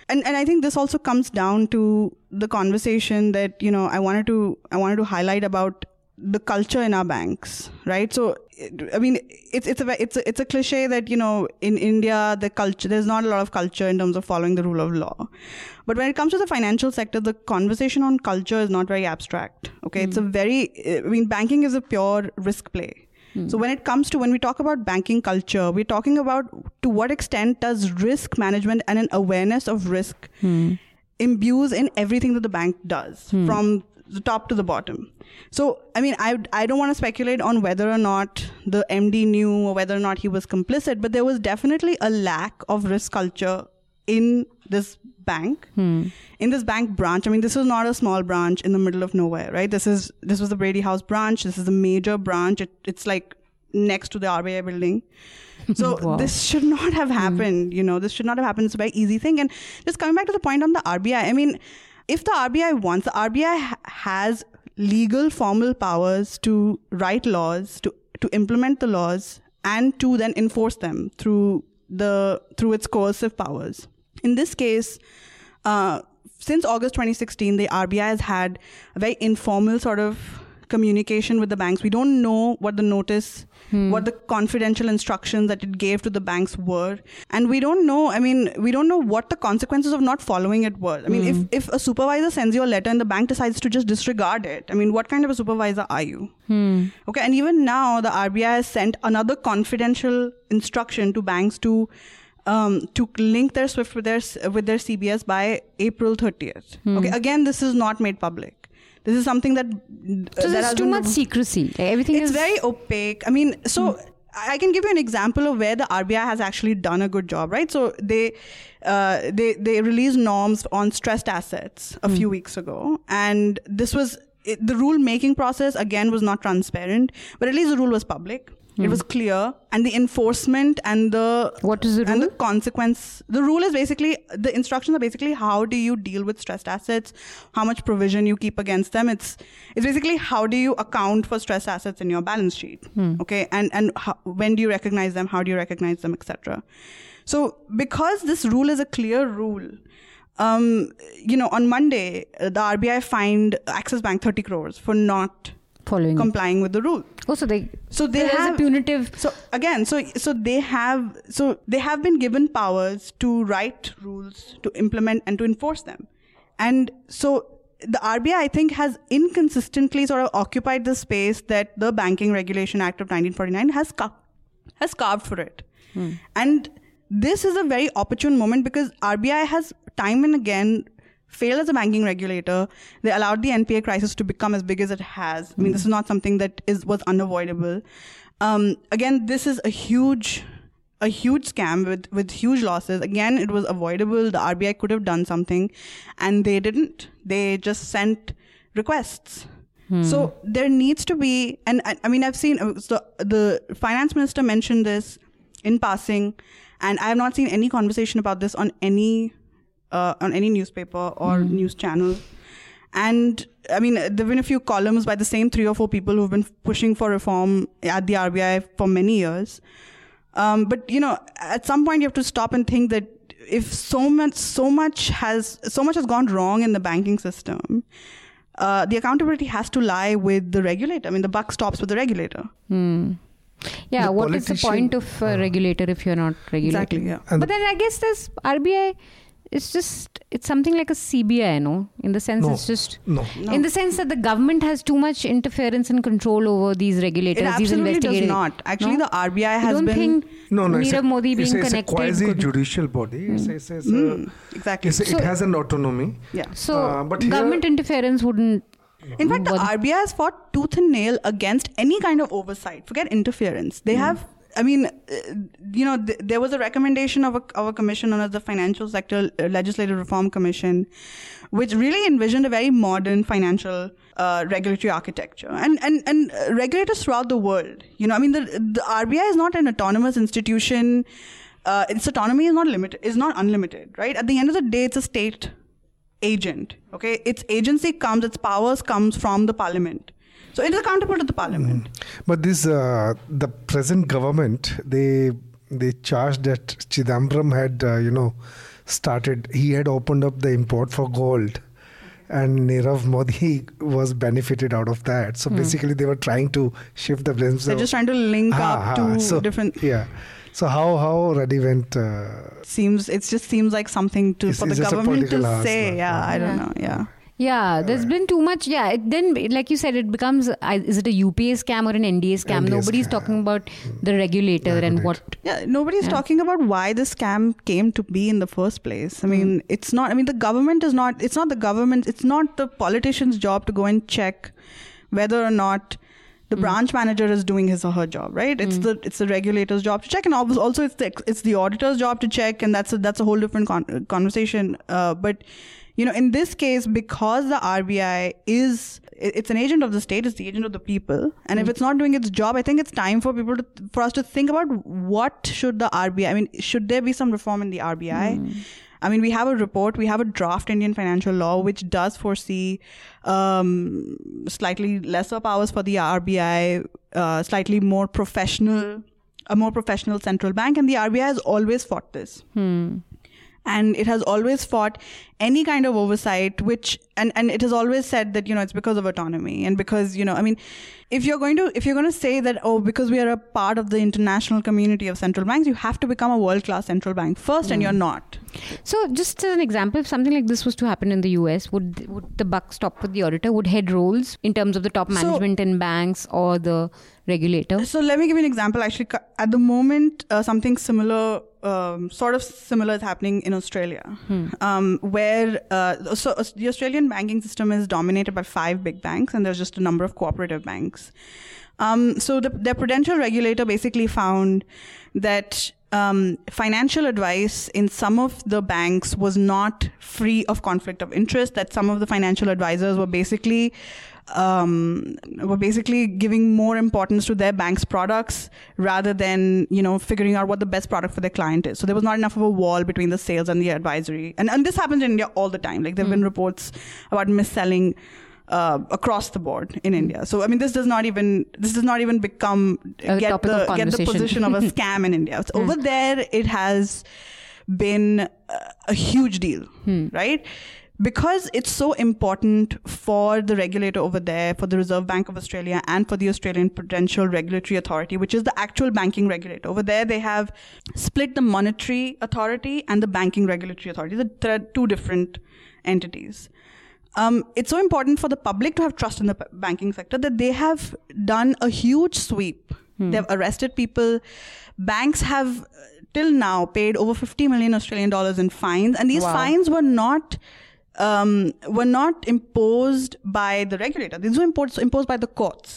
and, and I think this also comes down to the conversation that, you know, I wanted to, I wanted to highlight about the culture in our banks, right? So, I mean, it's it's a it's a, it's a cliche that you know in India the culture there's not a lot of culture in terms of following the rule of law, but when it comes to the financial sector, the conversation on culture is not very abstract. Okay, it's a hmm. very I mean, banking is a pure risk play. Hmm. So when it comes to when we talk about banking culture, we're talking about to what extent does risk management and an awareness of risk hmm. imbues in everything that the bank does from the top to the bottom. So, I mean, I, I don't want to speculate on whether or not the MD knew or whether or not he was complicit, but there was definitely a lack of risk culture in this bank, hmm. in this bank branch. I mean, this was not a small branch in the middle of nowhere, right? This is this was the Brady House branch. This is a major branch. It, it's like next to the RBI building. So Wow. this should not have hmm. happened. You know, this should not have happened. It's a very easy thing. And just coming back to the point on the RBI, I mean, if the RBI wants, the RBI ha- has legal formal powers to write laws, to to implement the laws, and to then enforce them through the through its coercive powers. In this case, uh, since August 2016, the RBI has had a very informal sort of communication with the banks. We don't know what the notice, hmm. what the confidential instructions that it gave to the banks were. And we don't know, I mean, we don't know what the consequences of not following it were. I mean, if, hmm. if a supervisor sends you a letter and the bank decides to just disregard it, I mean, what kind of a supervisor are you? Hmm. Okay, and even now, the RBI has sent another confidential instruction to banks to um, to link their SWIFT with their with their CBS by April 30th. Okay, again, this is not made public. This is something that So there's too much secrecy. Everything It's is very opaque. I mean, so. I can give you an example of where the RBI has actually done a good job, right? So they uh, they they released norms on stressed assets a few weeks ago, and this was it, the rule making process again was not transparent, but at least the rule was public. It was clear, and the enforcement and the What is the rule? and the consequence. The rule is basically the instructions are basically how do you deal with stressed assets, how much provision you keep against them. It's it's basically how do you account for stressed assets in your balance sheet. Okay, and and how, when do you recognize them? How do you recognize them, etc. So because this rule is a clear rule. Um, you know, on Monday, uh, the RBI fined Axis Bank 30 crores for not following. complying with the rule. Oh, so they So they have a punitive. so again, so so they have so they have been given powers to write rules, to implement and to enforce them, and so the RBI I think has inconsistently sort of occupied the space that the Banking Regulation Act of 1949 has ca- has carved for it, hmm. and this is a very opportune moment because RBI has time and again failed as a banking regulator. They allowed the NPA crisis to become as big as it has. I mean, this is not something that is was unavoidable. Um, again, this is a huge, a huge scam with with huge losses. Again, it was avoidable. The RBI could have done something, and they didn't. They just sent requests. So there needs to be, and I, I mean, I've seen uh, so the finance minister mentioned this in passing, and I have not seen any conversation about this on any uh, on any newspaper or news channel. And I mean, there have been a few columns by the same three or four people who've been pushing for reform at the RBI for many years. Um, but you know, at some point you have to stop and think that if so much, so much has, so much has gone wrong in the banking system, uh, the accountability has to lie with the regulator. I mean, the buck stops with the regulator. Yeah, The what is the point of a regulator if you're not regulating? Exactly, yeah. And but the- then I guess this RBI, it's just it's something like a CBI, no? In the sense No. it's just No. in the sense that the government has too much interference and control over these regulators, It these absolutely does not. Actually, No? the RBI I has don't been think No, no. It's Nirav a, Modi it's being a, it's a quasi-judicial body. It's, it's, it's, a, Mm, exactly. it's, So- it has an autonomy. yeah. So Uh, but here- government interference wouldn't. In fact, the RBI has fought tooth and nail against any kind of oversight. Forget interference. They have, I mean, uh, you know, th- there was a recommendation of a, of a commission known as the Financial Sector uh, Legislative Reform Commission, which really envisioned a very modern financial uh, regulatory architecture. And, and, and uh, regulators throughout the world, you know, I mean, the, the RBI is not an autonomous institution. uh, its autonomy is not limited, is not unlimited, right? At the end of the day, it's a state agent. Okay, its agency comes, its powers comes from the parliament. So it is accountable to the parliament. But this, uh, the present government, they they charged that Chidambaram had, uh, you know, started. He had opened up the import for gold, and Nirav Modi was benefited out of that. So basically, they were trying to shift the blame. They're just trying to link Ha, up ha. to So, different. Yeah. So how how Reddy went? Uh, Seems it just seems like something to for the it's just a government to say. no? Yeah, I don't know. Yeah. Yeah, there's been too much. Yeah, it, then like you said, it becomes I- is it a UPA scam or an NDA scam? NDA Nobody's scam. talking about the regulator and what. Yeah, nobody's Yeah. talking about why the scam came to be in the first place. I mean, hmm. it's not. I mean, the government is not. It's not the government. It's not the politician's job to go and check whether or not the hmm. branch manager is doing his or her job. Right? It's hmm. the it's the regulator's job to check, and obvi- also it's the it's the auditor's job to check, and that's a, that's a whole different con- conversation. Uh, but you know, in this case, because the RBI is it's an agent of the state, it's the agent of the people, and if it's not doing its job, I think it's time for people to for us to think about what should the RBI. I mean, should there be some reform in the RBI? I? Mean, we have a report, we have a draft Indian financial law which does foresee um, slightly lesser powers for the RBI, uh, slightly more professional, a more professional central bank, and the RBI has always fought this and it has always fought any kind of oversight which and and it has always said that you know it's because of autonomy and because you know i mean if you're going to if you're going to say that oh because we are a part of the international community of central banks you have to become a world class central bank first and you're not So, just as an example, if something like this was to happen in the US, would would the buck stop with the auditor? Would head rolls in terms of the top So- management in banks or the regulator? So let me give you an example. Actually, at the moment, uh, something similar, um, sort of similar, is happening in Australia, um, where uh, so uh, the Australian banking system is dominated by five big banks, and there's just a number of cooperative banks. Um, so the, the prudential regulator basically found that um, financial advice in some of the banks was not free of conflict of interest. That some of the financial advisors were basically um, were basically giving more importance to their bank's products rather than you know figuring out what the best product for their client is. So there was not enough of a wall between the sales and the advisory. And and this happens in India all the time. Like there have been reports about mis-selling uh, across the board in India. So I mean, this does not even this does not even become A get topic the get the position of a scam in India. So over there, it has been a huge deal, right? Because it's so important for the regulator over there, for the Reserve Bank of Australia, and for the Australian Prudential Regulatory Authority, which is the actual banking regulator. Over there, they have split the monetary authority and the banking regulatory authority. There are two different entities um, it's so important for the public to have trust in the p- banking sector that they have done a huge sweep. They've arrested people. Banks have uh, till now paid over 50 million Australian dollars in fines, and these Wow. fines were not um, were not imposed by the regulator. These were imposed imposed by the courts,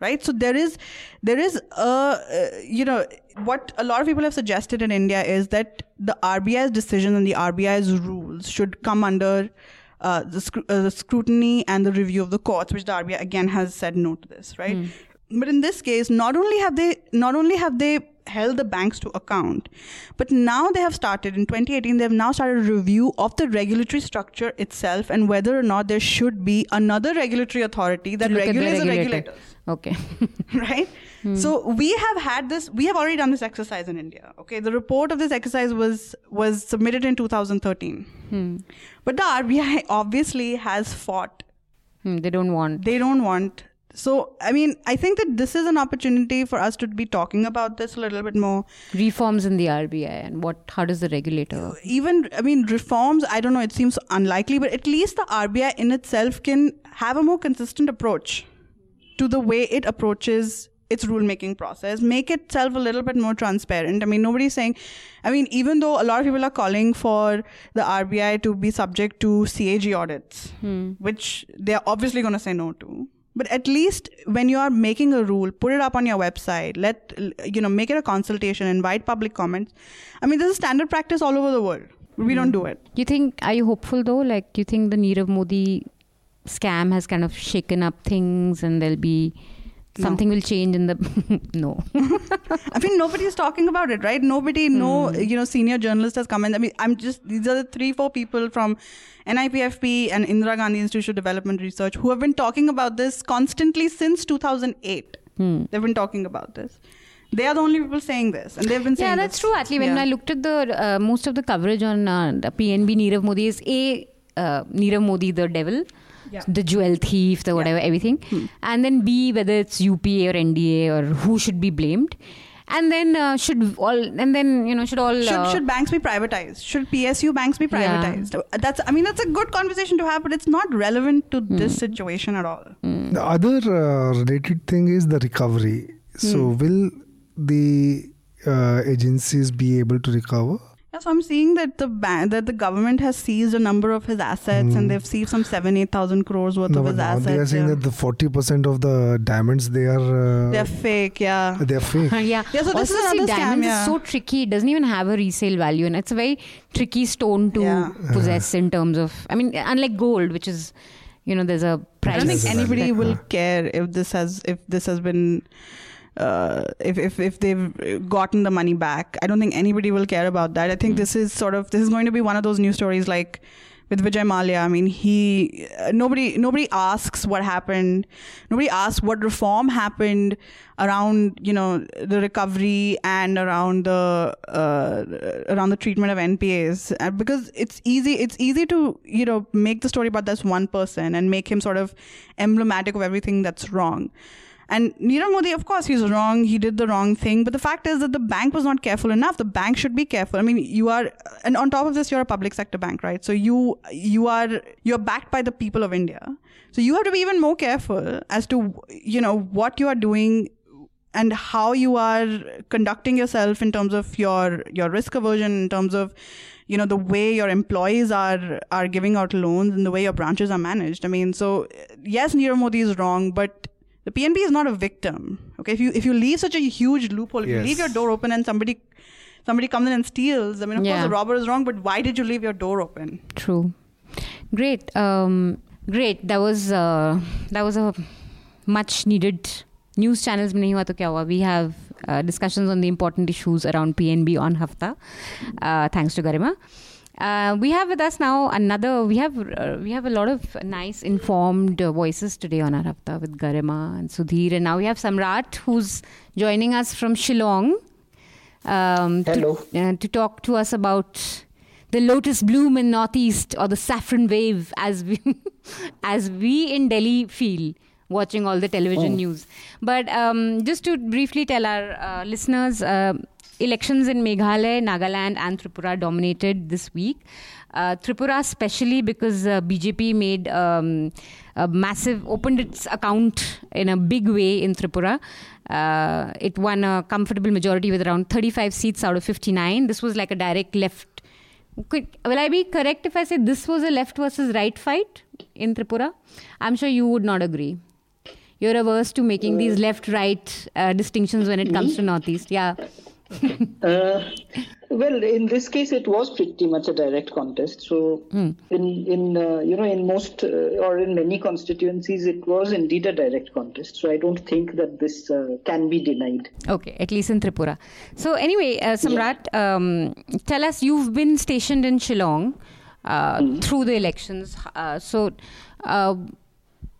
right? So there is there is a uh, you know what a lot of people have suggested in India is that the RBI's decision and the RBI's rules should come under uh, the, uh, the scrutiny and the review of the courts, which the RBI again has said no to this, right? But in this case, not only have they not only have they held the banks to account, but now they have started in 2018. They have now started a review of the regulatory structure itself and whether or not there should be another regulatory authority that the regulates the regulator. regulators Okay. right? So we have had this. We have already done this exercise in India. Okay, the report of this exercise was was submitted in 2013, but the RBI obviously has fought. Hmm, they don't want. They don't want. So I mean, I think that this is an opportunity for us to be talking about this a little bit more. reforms in the RBI and what how does the regulator Even I mean, reforms. I don't know. It seems unlikely, but at least the RBI in itself can have a more consistent approach to the way it approaches its rulemaking process, make itself a little bit more transparent. I mean, nobody's saying, I mean, even though a lot of people are calling for the RBI to be subject to CAG audits, hmm. which they're obviously going to say no to. But at least when you are making a rule, put it up on your website, let, you know, make it a consultation, invite public comments. I mean, this is standard practice all over the world. We hmm. don't do it. you think are you hopeful though like do you think the Nirav Modi scam has kind of shaken up things and there'll be something will change in the no. I mean, nobody is talking about it, right? Nobody, no, you know, senior journalist has come in. I mean, I'm just these are the three, four people from NIPFP and Indira Gandhi Institute of Development Research who have been talking about this constantly since 2008. They've been talking about this. They are the only people saying this, and they've been saying. Yeah, that's this. true. Actually, when Yeah. I looked at the uh, most of the coverage on uh, the PNB, Nirav Modi is a uh, Nirav Modi, the devil, Yeah. the jewel thief, the whatever, everything, and then B whether it's UPA or NDA or who should be blamed, and then uh, should all and then you know should all Should, uh, should banks be privatized? Should PSU banks be Yeah. privatized? That's I mean that's a good conversation to have, but it's not relevant to this situation at all. The other uh, related thing is the recovery. So, will the uh, agencies be able to recover? Yeah, so I'm seeing that the ban- that the government has seized a number of his assets, and they've seized some seven, eight thousand crores worth No, of his now assets. they are saying yeah. that the 40% of the diamonds they are uh, they're fake. Yeah. they're fake. yeah. Yeah, so this also, is see, another scam, diamonds yeah. is so tricky. It doesn't even have a resale value, and it's a very tricky stone to Yeah. possess in terms of. I mean, unlike gold, which is, you know, there's a price. I don't think anybody will care if this has if this has been uh, if, if if they've gotten the money back. I don't think anybody will care about that. I think this is sort of this is going to be one of those news stories like with Vijay Mallya. I mean, he uh, nobody nobody asks what happened. Nobody asks what reform happened around you know the recovery and around the uh, around the treatment of NPAs uh, because it's easy it's easy to you know make the story about this one person and make him sort of emblematic of everything that's wrong. And Nirav Modi, of course, he's wrong. He did the wrong thing. But the fact is that the bank was not careful enough. The bank should be careful. I mean, you are, and on top of this, you're a public sector bank, right? So you you are you're backed by the people of India. So you have to be even more careful as to you know what you are doing and how you are conducting yourself in terms of your your risk aversion in terms of you know the way your employees are are giving out loans and the way your branches are managed i mean so yes Nirav modi is wrong but the pnb is not a victim okay if you if you leave such a huge loophole if you Yes. leave your door open and somebody somebody comes in and steals i mean of Yeah. course the robber is wrong but why did you leave your door open True. Great. Um, great. That was uh, that was a much needed news channels में नहीं हुआ तो क्या हुआ? We have uh, discussions on the important issues around PNB on Hafta. Uh, thanks to Garima. uh, we have with us now another. We have uh, we have a lot of nice informed uh, voices today on our Hafta with Garima and Sudhir, and now we have Samrat who's joining us from Shillong. Um, Hello. To, uh, to talk to us about the lotus bloom in northeast or the saffron wave as we as we in delhi feel watching all the television news but um, just to briefly tell our uh, listeners uh, elections in meghalaya nagaland and tripura dominated this week uh, tripura especially because uh, bjp made um, a massive opened its account in a big way in tripura uh, it won a comfortable majority with around 35 seats out of 59 this was like a direct left could, will I be correct if I say this was a left versus right fight in Tripura? I'm sure you would not agree. You're averse to making these left right uh, distinctions when it comes to Northeast. Yeah. Uh, well, in this case, it was pretty much a direct contest. So, in in uh, you know in most uh, or in many constituencies, it was indeed a direct contest. So I don't think that this uh, can be denied. Okay, at least in Tripura. So, anyway, uh, Samrat, um, tell us you've been stationed in Shillong uh, through the elections. Uh, so, uh,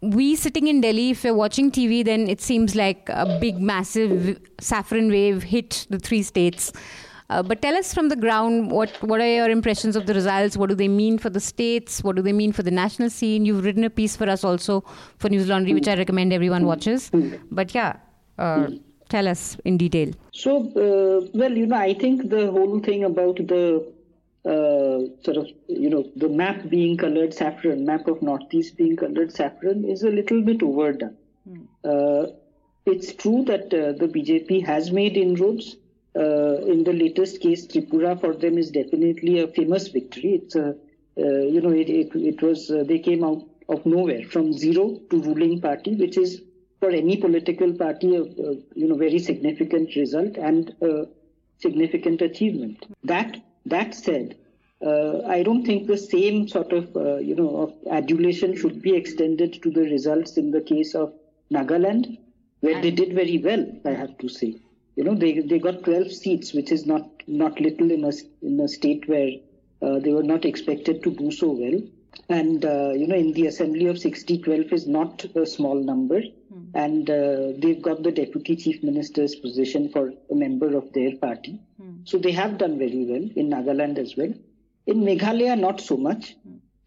we sitting in Delhi, if we're watching TV, then it seems like a big, massive saffron wave hit the three states. Uh, but tell us from the ground what what are your impressions of the results? What do they mean for the states? What do they mean for the national scene? You've written a piece for us also for Newslaundry, which I recommend everyone watches. But yeah, uh, tell us in detail. So, uh, well, you know, I think the whole thing about the sort of, you know, the map being colored saffron, map of Northeast being colored saffron is a little bit overdone. Uh, it's true that uh, the BJP has made inroads. Uh, in the latest case, Tripura for them is definitely a famous victory. It's a, uh, you know, it, it, it was, uh, they came out of nowhere from zero to ruling party, which is for any political party a, a you know very significant result and a significant achievement. That that said, uh, I don't think the same sort of uh, you know of adulation should be extended to the results in the case of Nagaland where they did very well, I have to say. You know, they they got 12 seats, which is not not little in a in a state where uh, they were not expected to do so well. And uh, you know, in the assembly of 60, 12 is not a small number. And uh, they've got the deputy chief minister's position for a member of their party. So they have done very well in Nagaland as well. In Meghalaya, not so much.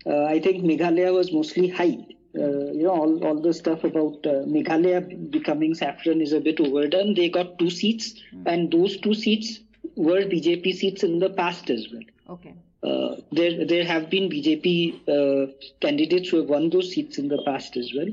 Uh, I think Meghalaya was mostly hype. Uh, you know, all, all the stuff about uh, Meghalaya becoming saffron is a bit overdone. They got two seats, and those two seats were BJP seats in the past as well. Okay. Uh, there, there have been BJP uh, candidates who have won those seats in the past as well.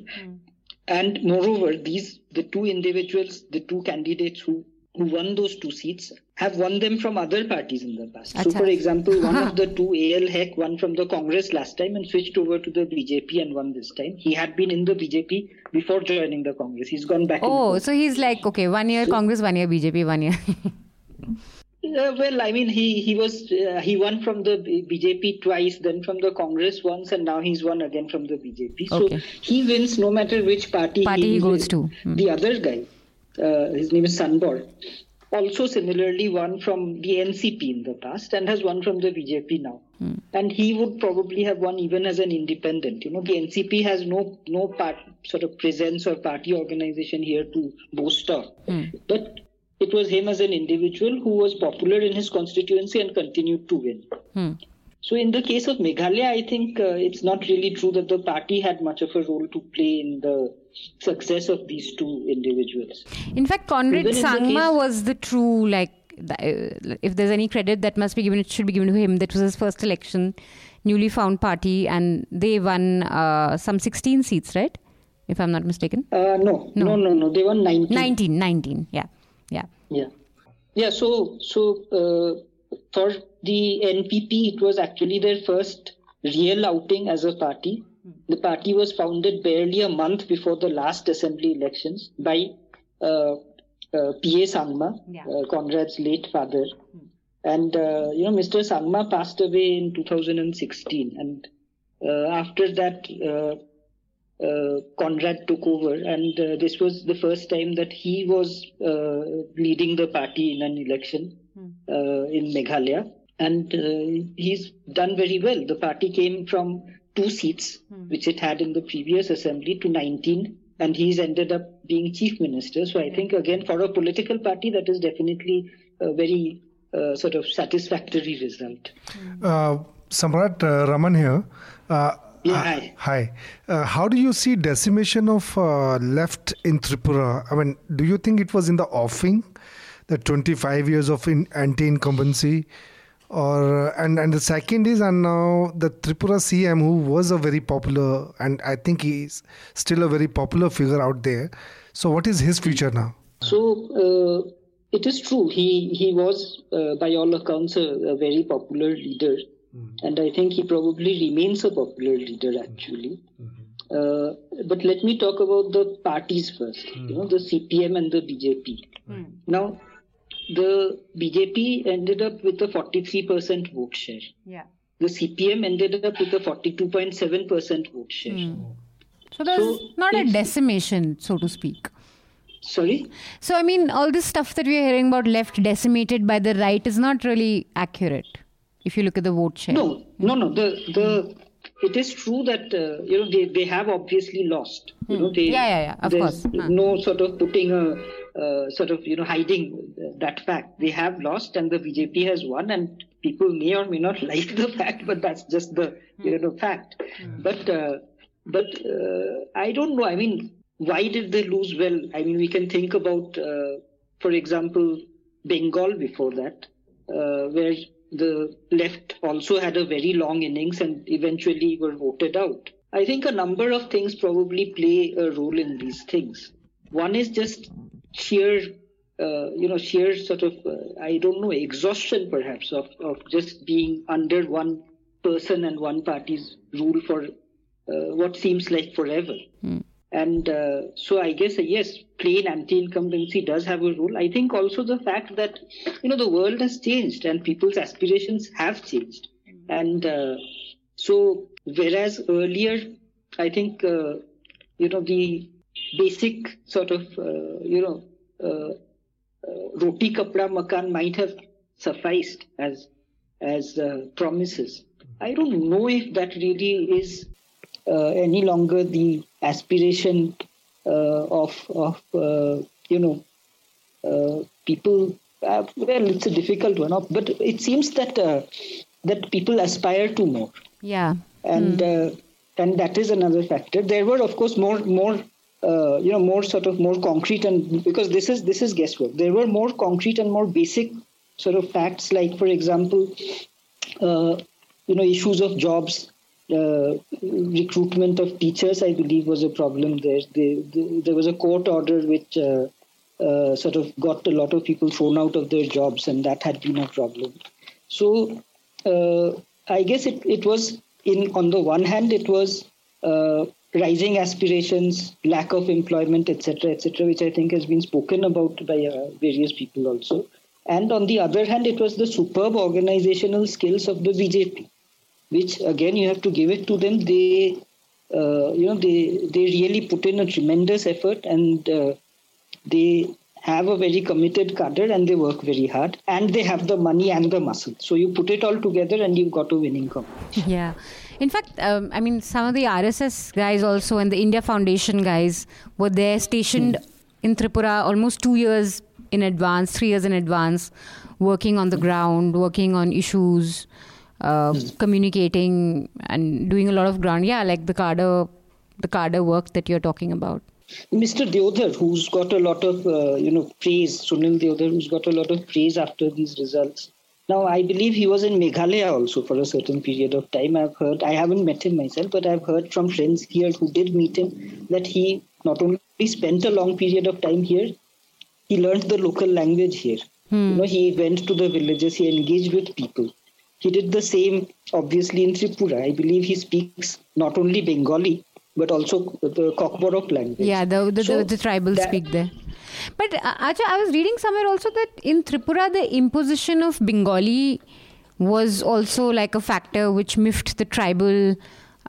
And moreover, these the two individuals, the two candidates who who won those two seats have won them from other parties in the past. So, for example, one of the two, AL Hek, won from the Congress last time and switched over to the BJP and won this time. He had been in the BJP before joining the Congress. He's gone back. Oh, so he's like, okay, one year Congress, one year BJP, one year. Uh, well, I mean, he he was uh, he won from the BJP twice, then from the Congress once, and now he's won again from the BJP. So he wins no matter which party, Party he goes to. Hmm. The other guy, uh, his name is Sanbor, also similarly won from the NCP in the past and has won from the BJP now. Hmm. And he would probably have won even as an independent. You know, the NCP has no no part sort of presence or party organization here to boast of, Hmm. but it was him as an individual who was popular in his constituency and continued to win. Hmm. So, in the case of Meghalaya, I think uh, it's not really true that the party had much of a role to play in the success of these two individuals. In fact, Conrad Even the Sangma case- was the true, like, uh, if there's any credit that must be given, it should be given to him. That was his first election, newly found party, and they won uh, some 16 seats, right? If I'm not mistaken. Uh, no, no, no, no, They won 19. 19, 19, yeah. Yeah. Yeah. Yeah. So, so uh, for the NPP, it was actually their first real outing as a party. The party was founded barely a month before the last assembly elections by uh, uh, P.A. Sangma, Yeah. uh, Conrad's late father. And, uh, you know, Mr. Sangma passed away in 2016. And uh, after that, uh, Conrad took over, and uh, this was the first time that he was uh, leading the party in an election uh, in Meghalaya, and uh, he's done very well. The party came from two seats, which it had in the previous assembly, to 19, and he's ended up being chief minister. So I think again, for a political party, that is definitely a very uh, sort of satisfactory result. Uh, Samrat uh, Raman here. Uh, Yeah, uh, hi. Hi. Uh, how do you see decimation of uh, left in Tripura? I mean, do you think it was in the offing, the 25 years of in, anti-incumbency, or and and the second is and now the Tripura CM who was a very popular and I think he's still a very popular figure out there. So what is his future now? So uh, it is true. He he was, uh, by all accounts, a, a very popular leader, Mm-hmm. and I think he probably remains a popular leader actually. Mm-hmm. Uh, but let me talk about the parties first. You know, the CPM and the BJP. Mm. Now, the BJP ended up with a 43% vote share. Yeah. The CPM ended up with a 42.7% vote share. Mm. Oh. So there's So not a decimation, so to speak. Sorry. So, I mean, all this stuff that we're hearing about left decimated by the right is not really accurate if you look at the vote share. No, no, no. The the it is true that uh, you know they, they have obviously lost. You know they Hmm. Yeah, yeah, yeah, of there's course. Huh. no sort of putting a uh, sort of you know hiding that fact. They have lost and the BJP has won, and people may or may not like the fact, but that's just the Hmm. you know fact. But uh, but uh, I don't know. I mean, why did they lose? Well, I mean, we can think about, uh, for example, Bengal before that, uh, where the left also had a very long innings and eventually were voted out. I think a number of things probably play a role in these things. One is just sheer, uh, you know, sheer sort of, uh, I don't know, exhaustion perhaps of, of just being under one person and one party's rule for uh, what seems like forever. And uh, so I guess, uh, yes, plain anti-incumbency does have a role. I think also the fact that, you know, the world has changed and people's aspirations have changed. And uh, so whereas earlier, I think, uh, you know, the basic sort of, uh, you know, uh, uh, roti kapra makan might have sufficed as as uh, promises. I don't know if that really is any longer the aspiration uh, of of uh, you know uh, people. Uh, well, it's a difficult one, but it seems that uh, that people aspire to more, Yeah. and uh, and that is another factor. There were, of course, more more uh, you know more sort of more concrete and because this is this is guesswork. There were more concrete and more basic sort of facts, like for example, uh, you know issues of jobs. Uh, recruitment of teachers, I believe, was a problem there. They, they, there was a court order which uh, uh, sort of got a lot of people thrown out of their jobs, and that had been a problem. So uh, I guess it, it was in on the one hand it was uh, rising aspirations, lack of employment, etc., etc., which I think has been spoken about by various people also. And on the other hand, it was the superb organizational skills of the BJP, which again you have to give it to them. They, uh, you know, they they really put in a tremendous effort and uh, they have a very committed cadre and they work very hard and they have the money and the muscle. So you put it all together and you've got a winning combination. Yeah. In fact, um, I mean, some of the RSS guys also and the India Foundation guys were there stationed in Tripura almost two years in advance, three years in advance, working on the ground, working on issues, uh, communicating, and doing a lot of ground. Yeah, like the cadre, the cadre work that you're talking about. Mr. Deodhar, who's got a lot of, uh, you know, praise, Sunil Deodhar, who's got a lot of praise after these results. Now, I believe he was in Meghalaya also for a certain period of time. I've heard, I haven't met him myself, but I've heard from friends here who did meet him that he not only spent a long period of time here, he learned the local language here. You know, he went to the villages, he engaged with people. He did the same, obviously, in Tripura. I believe he speaks not only Bengali, but also the Kokborok language. Yeah, the the, So the, the tribals that- speak there. But uh, Acha, I was reading somewhere also that in Tripura the imposition of Bengali was also like a factor which miffed the tribal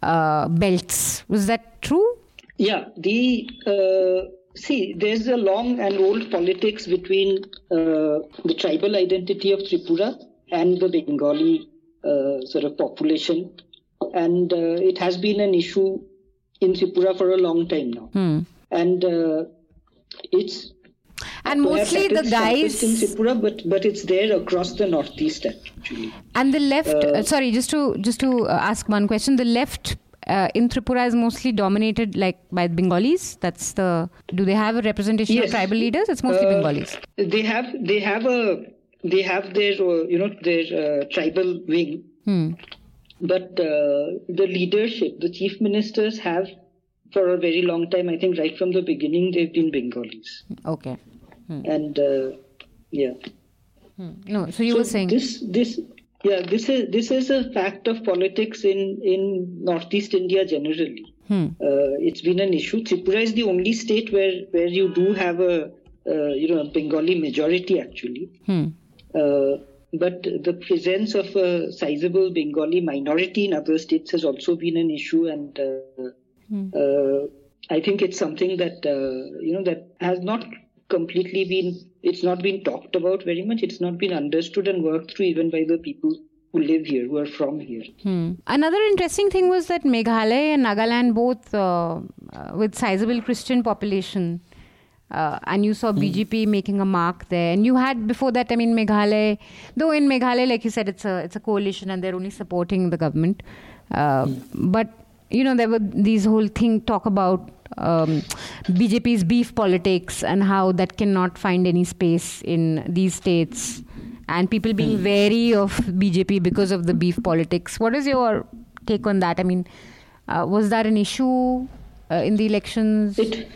uh, belts. Was that true? Yeah, the uh, see, there's a long and old politics between uh, the tribal identity of Tripura and the Bengali uh, sort of population, and uh, it has been an issue in Tripura for a long time now, Hmm. and uh, it's And mostly the sharpest in Tripura, but but it's there across the northeast actually. and the left. Uh, sorry, just to just to ask one question. The left. Uh, in Tripura is mostly dominated like by Bengalis. That's the. Do they have a representation of tribal leaders? It's mostly Uh, Bengalis. They have they have a they have their uh, you know their uh, tribal wing, Hmm. but uh, the leadership, the chief ministers have for a very long time. I think right from the beginning they've been Bengalis, Okay. and uh, yeah. No. So you so were saying. this this yeah this is this is a fact of politics in in northeast India generally. Hmm. Uh, it's been an issue. Tripura is the only state where where you do have a uh, you know a Bengali majority actually. Hmm. Uh, but the presence of a sizable Bengali minority in other states has also been an issue, and uh, uh, I think it's something that uh, you know that has not completely been. It's not been talked about very much. It's not been understood and worked through even by the people who live here, who are from here. Hmm. Another interesting thing was that Meghalaya and Nagaland both uh, uh, with sizable Christian population. Uh, and you saw BJP making a mark there, and you had before that. I mean, Meghalaya, though in Meghalaya, like you said, it's a it's a coalition, and they're only supporting the government. Uh, But you know, there were these whole thing talk about um, BJP's beef politics and how that cannot find any space in these states, and people being wary of BJP because of the beef politics. What is your take on that? I mean, uh, was that an issue uh, in the elections? It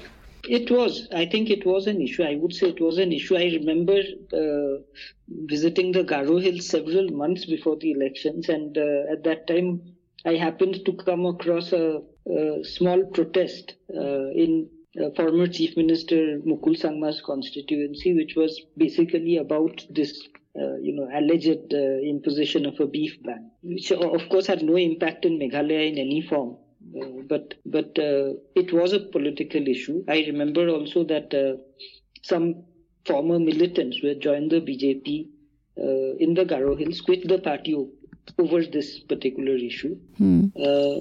it was. I think it was an issue. I would say it was an issue. I remember uh, visiting the Garo Hills several months before the elections, and uh, at that time, I happened to come across a, a small protest uh, in uh, former Chief Minister Mukul Sangma's constituency, which was basically about this. Uh, you know, alleged uh, imposition of a beef ban, which of course had no impact in Meghalaya in any form. Uh, but but uh, it was a political issue. I remember also that uh, some former militants who had joined the BJP uh, in the Garo Hills quit the party over this particular issue. Uh,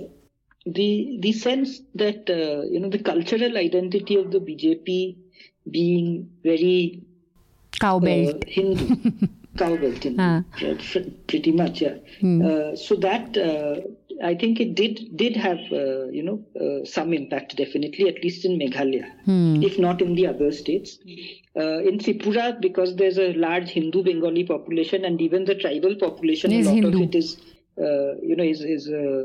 the the sense that uh, you know the cultural identity of the BJP being very Cowbelt. uh, Hindu, cowbelt, Hindu, Ah. pretty much, yeah. Uh, so that I think it did did have uh, you know uh, some impact, definitely, at least in Meghalaya, if not in the other states. Uh, in Tripura, because there's a large Hindu Bengali population, and even the tribal population, a lot Hindu. of it is uh, you know is is uh,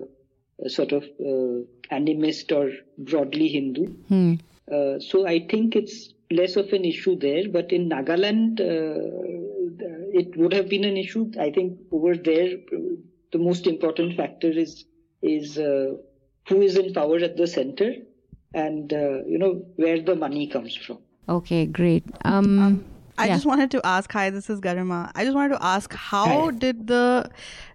a sort of uh, animist or broadly Hindu. Hmm. Uh, so I think it's less of an issue there. But in Nagaland, uh, it would have been an issue. I think over there, the most important factor is is uh, who is in power at the center, and uh, you know where the money comes from. Okay, great. Um, I yeah. just wanted to ask, hi, this is Garima. I just wanted to ask, how Hi. did the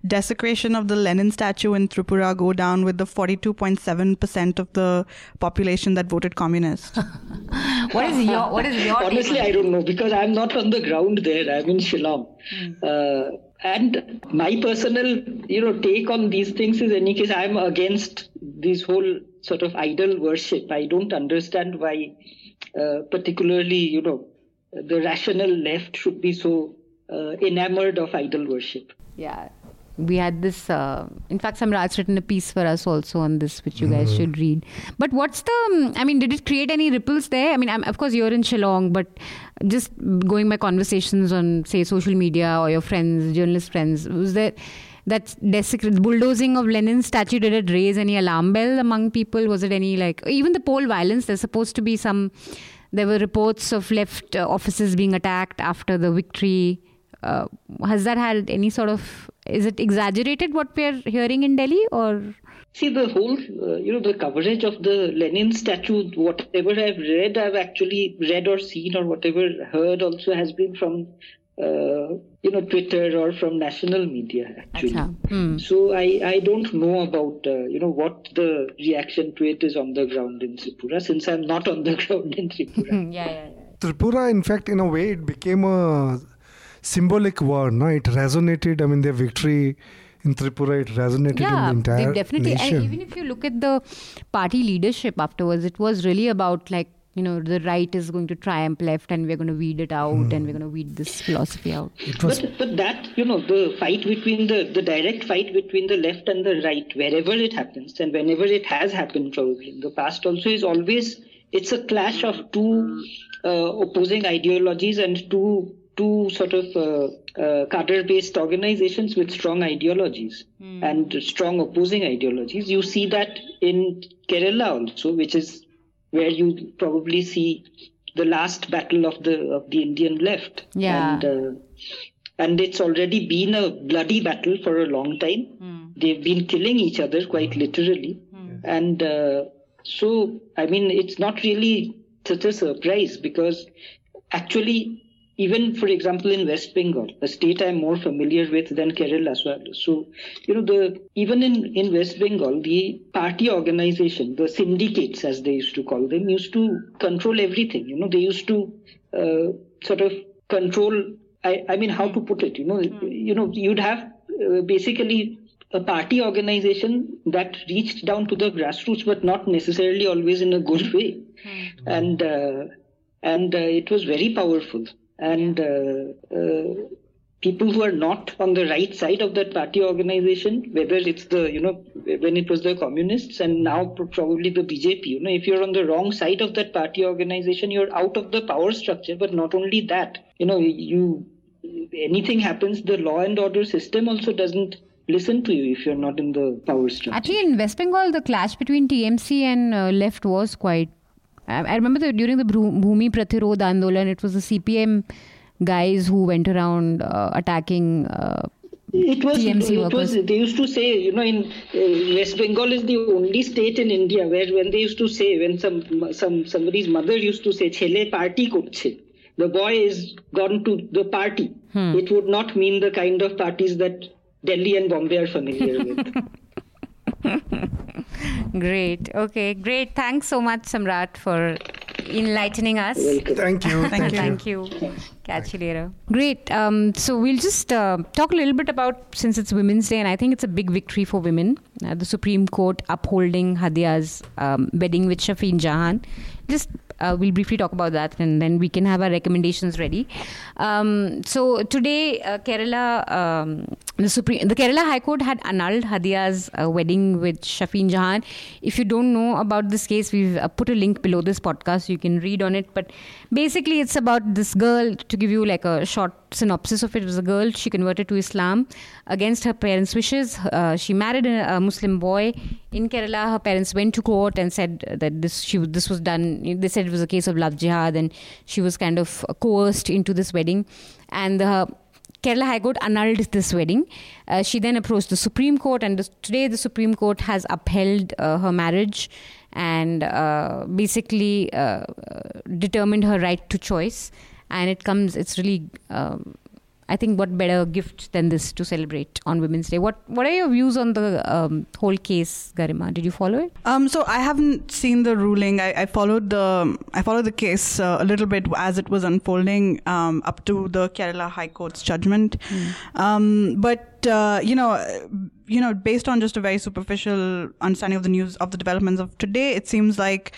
desecration of the Lenin statue in Tripura go down with the 42.7% of the population that voted communist? what is your what is your Honestly, on I don't know because I'm not on the ground there. I'm in Shillong. Uh, and my personal, you know, take on these things is, in any case, I'm against this whole sort of idol worship. I don't understand why, uh, particularly, you know, the rational left should be so uh, enamored of idol worship. Yeah. We had this, uh, in fact, Samrat's written a piece for us also on this, which you guys should read. But what's the, um, I mean, did it create any ripples there? I mean, I'm, of course, you're in Shillong, but just going by conversations on, say, social media or your friends, journalist friends, was there that desecra- bulldozing of Lenin's statue, did it raise any alarm bell among people? Was it any like, even the poll violence, there's supposed to be some, there were reports of left uh, offices being attacked after the victory. Uh, has that had any sort of is it exaggerated what we're hearing in delhi or See, the whole, uh, you know, the coverage of the Lenin statue, whatever I've read, I've actually read or seen or whatever heard also has been from, uh, you know, Twitter or from national media, actually. Acha. Hmm. So I, I don't know about, uh, you know, what the reaction to it is on the ground in Tripura, since I'm not on the ground in Tripura. yeah, yeah, yeah, Tripura, in fact, in a way, it became a symbolic war, No, it resonated. I mean, their victory in Tripura, it resonated yeah in the entire they definitely nation. and even if you look at the party leadership afterwards it was really about like you know the right is going to triumph left and we're going to weed it out and we're going to weed this philosophy out it was But, but that, you know, the fight between the, the direct fight between the left and the right, wherever it happens and whenever it has happened probably in the past also is always, it's a clash of two uh, opposing ideologies and two, two sort of uh, uh, cadre-based organizations with strong ideologies and strong opposing ideologies. You see that in Kerala also, which is where you probably see the last battle of the of the Indian left. Yeah. And uh, and it's already been a bloody battle for a long time. They've been killing each other quite literally, and uh, so I mean it's not really such a surprise because actually. Even, for example, in West Bengal, a state I'm more familiar with than Kerala. So, so you know, the even in, in West Bengal, the party organization, the syndicates, as they used to call them, used to control everything. You know, they used to uh, sort of control. I, I mean, how to put it? You know, you know, you'd have uh, basically a party organization that reached down to the grassroots, but not necessarily always in a good way. And uh, and uh, it was very powerful. And uh, uh, people who are not on the right side of that party organization, whether it's the, you know, when it was the communists and now probably the BJP, you know, if you're on the wrong side of that party organization, you're out of the power structure. But not only that, you know, you, anything happens, the law and order system also doesn't listen to you if you're not in the power structure. Actually, in West Bengal, the clash between TMC and uh, left was quite. I, remember the, during the Bhu- Bhumi Pratirod Andolan, it was the CPM guys who went around uh, attacking. Uh, It was, TMC it workers. was. They used to say, you know, in uh, West Bengal is the only state in India where when they used to say, when some some somebody's mother used to say, "Chele party korche," the boy is gone to the party. It would not mean the kind of parties that Delhi and Bombay are familiar with. great. Okay, great. Thanks so much, Samrat, for enlightening us. Thank you. Thank you. Thank you. Catch you later. Great. Um, so we'll just uh, talk a little bit about since it's Women's Day, and I think it's a big victory for women. Uh, the Supreme Court upholding Hadia's um, wedding with Shafin Jahan. Just uh, we'll briefly talk about that, and then we can have our recommendations ready. Um, so today, uh, Kerala, um, the Supreme, the Kerala High Court had annulled Hadia's uh, wedding with Shafin Jahan. If you don't know about this case, we've uh, put a link below this podcast. You can read on it. But basically, it's about this girl. To give you like a short synopsis of it, it was a girl. She converted to Islam against her parents' wishes. Uh, she married a, a Muslim boy in Kerala. Her parents went to court and said that this she this was done. They said it was a case of love jihad, and she was kind of coerced into this wedding. And the Kerala High Court annulled this wedding. Uh, she then approached the Supreme Court, and today the Supreme Court has upheld uh, her marriage and uh, basically uh, determined her right to choice. And it comes, it's really. Um, I think what better gift than this to celebrate on Women's Day? What What are your views on the um, whole case, Garima? Did you follow it? Um, so I haven't seen the ruling. I, I followed the I followed the case uh, a little bit as it was unfolding um, up to the Kerala High Court's judgment. Um, but uh, you know, you know, based on just a very superficial understanding of the news of the developments of today, it seems like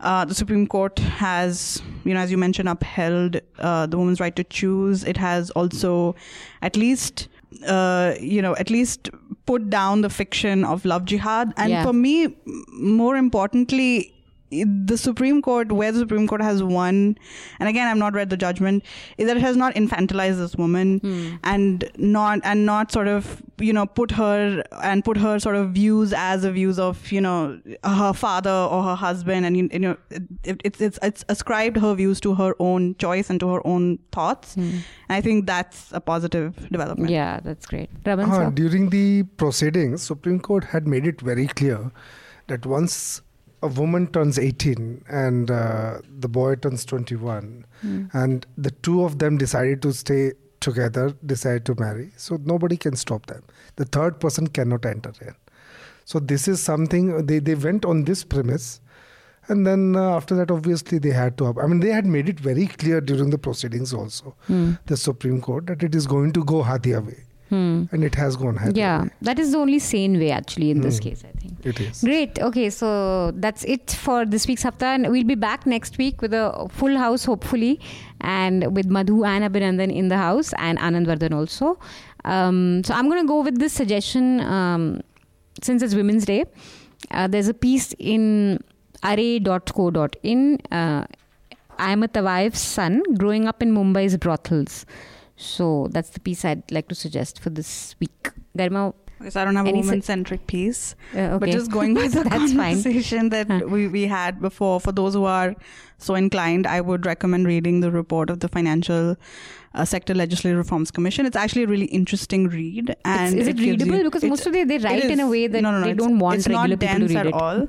uh, the Supreme Court has, you know, as you mentioned, upheld uh, the woman's right to choose. It has also, at least, uh, you know, at least put down the fiction of love jihad. And Yeah. for me, more importantly, the Supreme Court, where the Supreme Court has won, and again, I've not read the judgment, is that it has not infantilized this woman and not and not sort of you know put her and put her sort of views as the views of you know her father or her husband, and you, you know it, it's it's it's ascribed her views to her own choice and to her own thoughts. And I think that's a positive development. Yeah, that's great. Raman Uh, during the proceedings, Supreme Court had made it very clear that once a woman turns 18 and uh, the boy turns 21, and the two of them decided to stay together, decided to marry, so nobody can stop them. The third person cannot enter in. So this is something they, they went on this premise. And then uh, after that, obviously, they had to. I mean, they had made it very clear during the proceedings also, the Supreme Court, that it is going to go Hadia way. And it has gone Hadia Yeah, that is the only sane way actually in this case, I think. It is. Great. Okay, so that's it for this week's Hafta. And we'll be back next week with a full house, hopefully, and with Madhu and Abhinandan in the house and Anand Vardhan also. Um, so I'm going to go with this suggestion um, since it's Women's Day. Uh, there's a piece in arre.co.in. Uh, I am a Tawaif's son growing up in Mumbai's brothels. So that's the piece I'd like to suggest for this week. Garima, Okay, so I don't have a su- woman-centric piece. uh, okay. But just going by the That's fine. conversation that Huh. we, we had before, for those who are so inclined, I would recommend reading the report of the Financial uh, Sector Legislative Reforms Commission. It's actually a really interesting read. And is it gives readable? you- Because most of the- they it write in a way that no, no, no, they don't want it's regular people to dense read at it. all.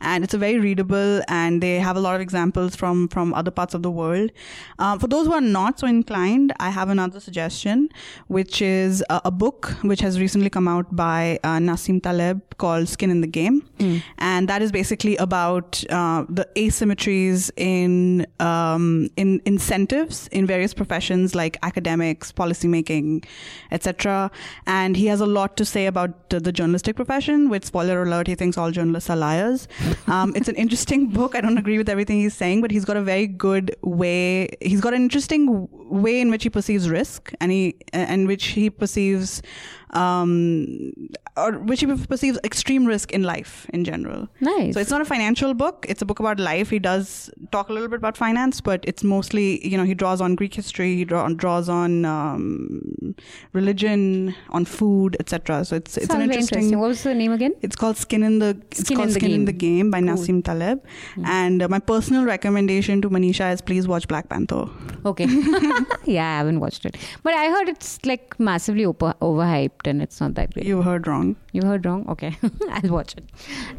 and it's a very readable, and they have a lot of examples from from other parts of the world. Um, for those who are not so inclined, I have another suggestion, which is a, a book which has recently come out by uh, Nassim Taleb called Skin in the Game, and that is basically about uh, the asymmetries in um, in incentives in various professions like academics, policymaking, etc. And he has a lot to say about the journalistic profession. With spoiler alert, he thinks all journalists are liars. Um, it's an interesting book. I don't agree with everything he's saying, but he's got a very good way. He's got an interesting way in which he perceives risk, and he and which he perceives. Um, or which he perceives extreme risk in life in general. Nice. So it's not a financial book. It's a book about life. He does talk a little bit about finance, but it's mostly, you know, he draws on Greek history. He draw, draws on um, religion, on food, etc. So it's it's Sounds an very interesting. What was the name again? It's called Skin in the it's Skin called in the Skin in Game. the Game by Cool. Nassim Taleb. And uh, my personal recommendation to Manisha is please watch Black Panther. Okay. yeah, I haven't watched it, but I heard it's like massively over- overhyped and it's not that great. You heard wrong. You heard wrong? Okay, I'll watch it.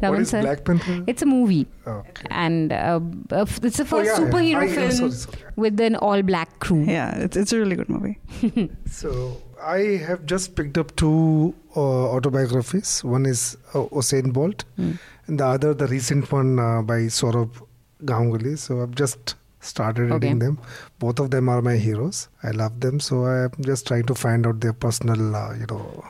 What Raman is sir? Black Panther? It's a movie, Okay. and uh, uh, it's the Oh, first yeah, yeah. superhero I- I'm film sorry, sorry. with an all-black crew. Yeah, it's it's a really good movie. So I have just picked up two uh, autobiographies. One is uh, Usain Bolt, Hmm. and the other, the recent one uh, by Sourav Ganguly. So I've just started Okay. reading them. Both of them are my heroes. I love them. So I'm just trying to find out their personal, uh, you know.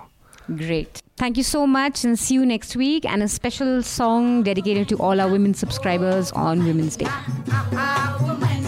Great. Thank you so much and see you next week. And a special song dedicated to all our women subscribers on Women's Day. Ah, ah, ah,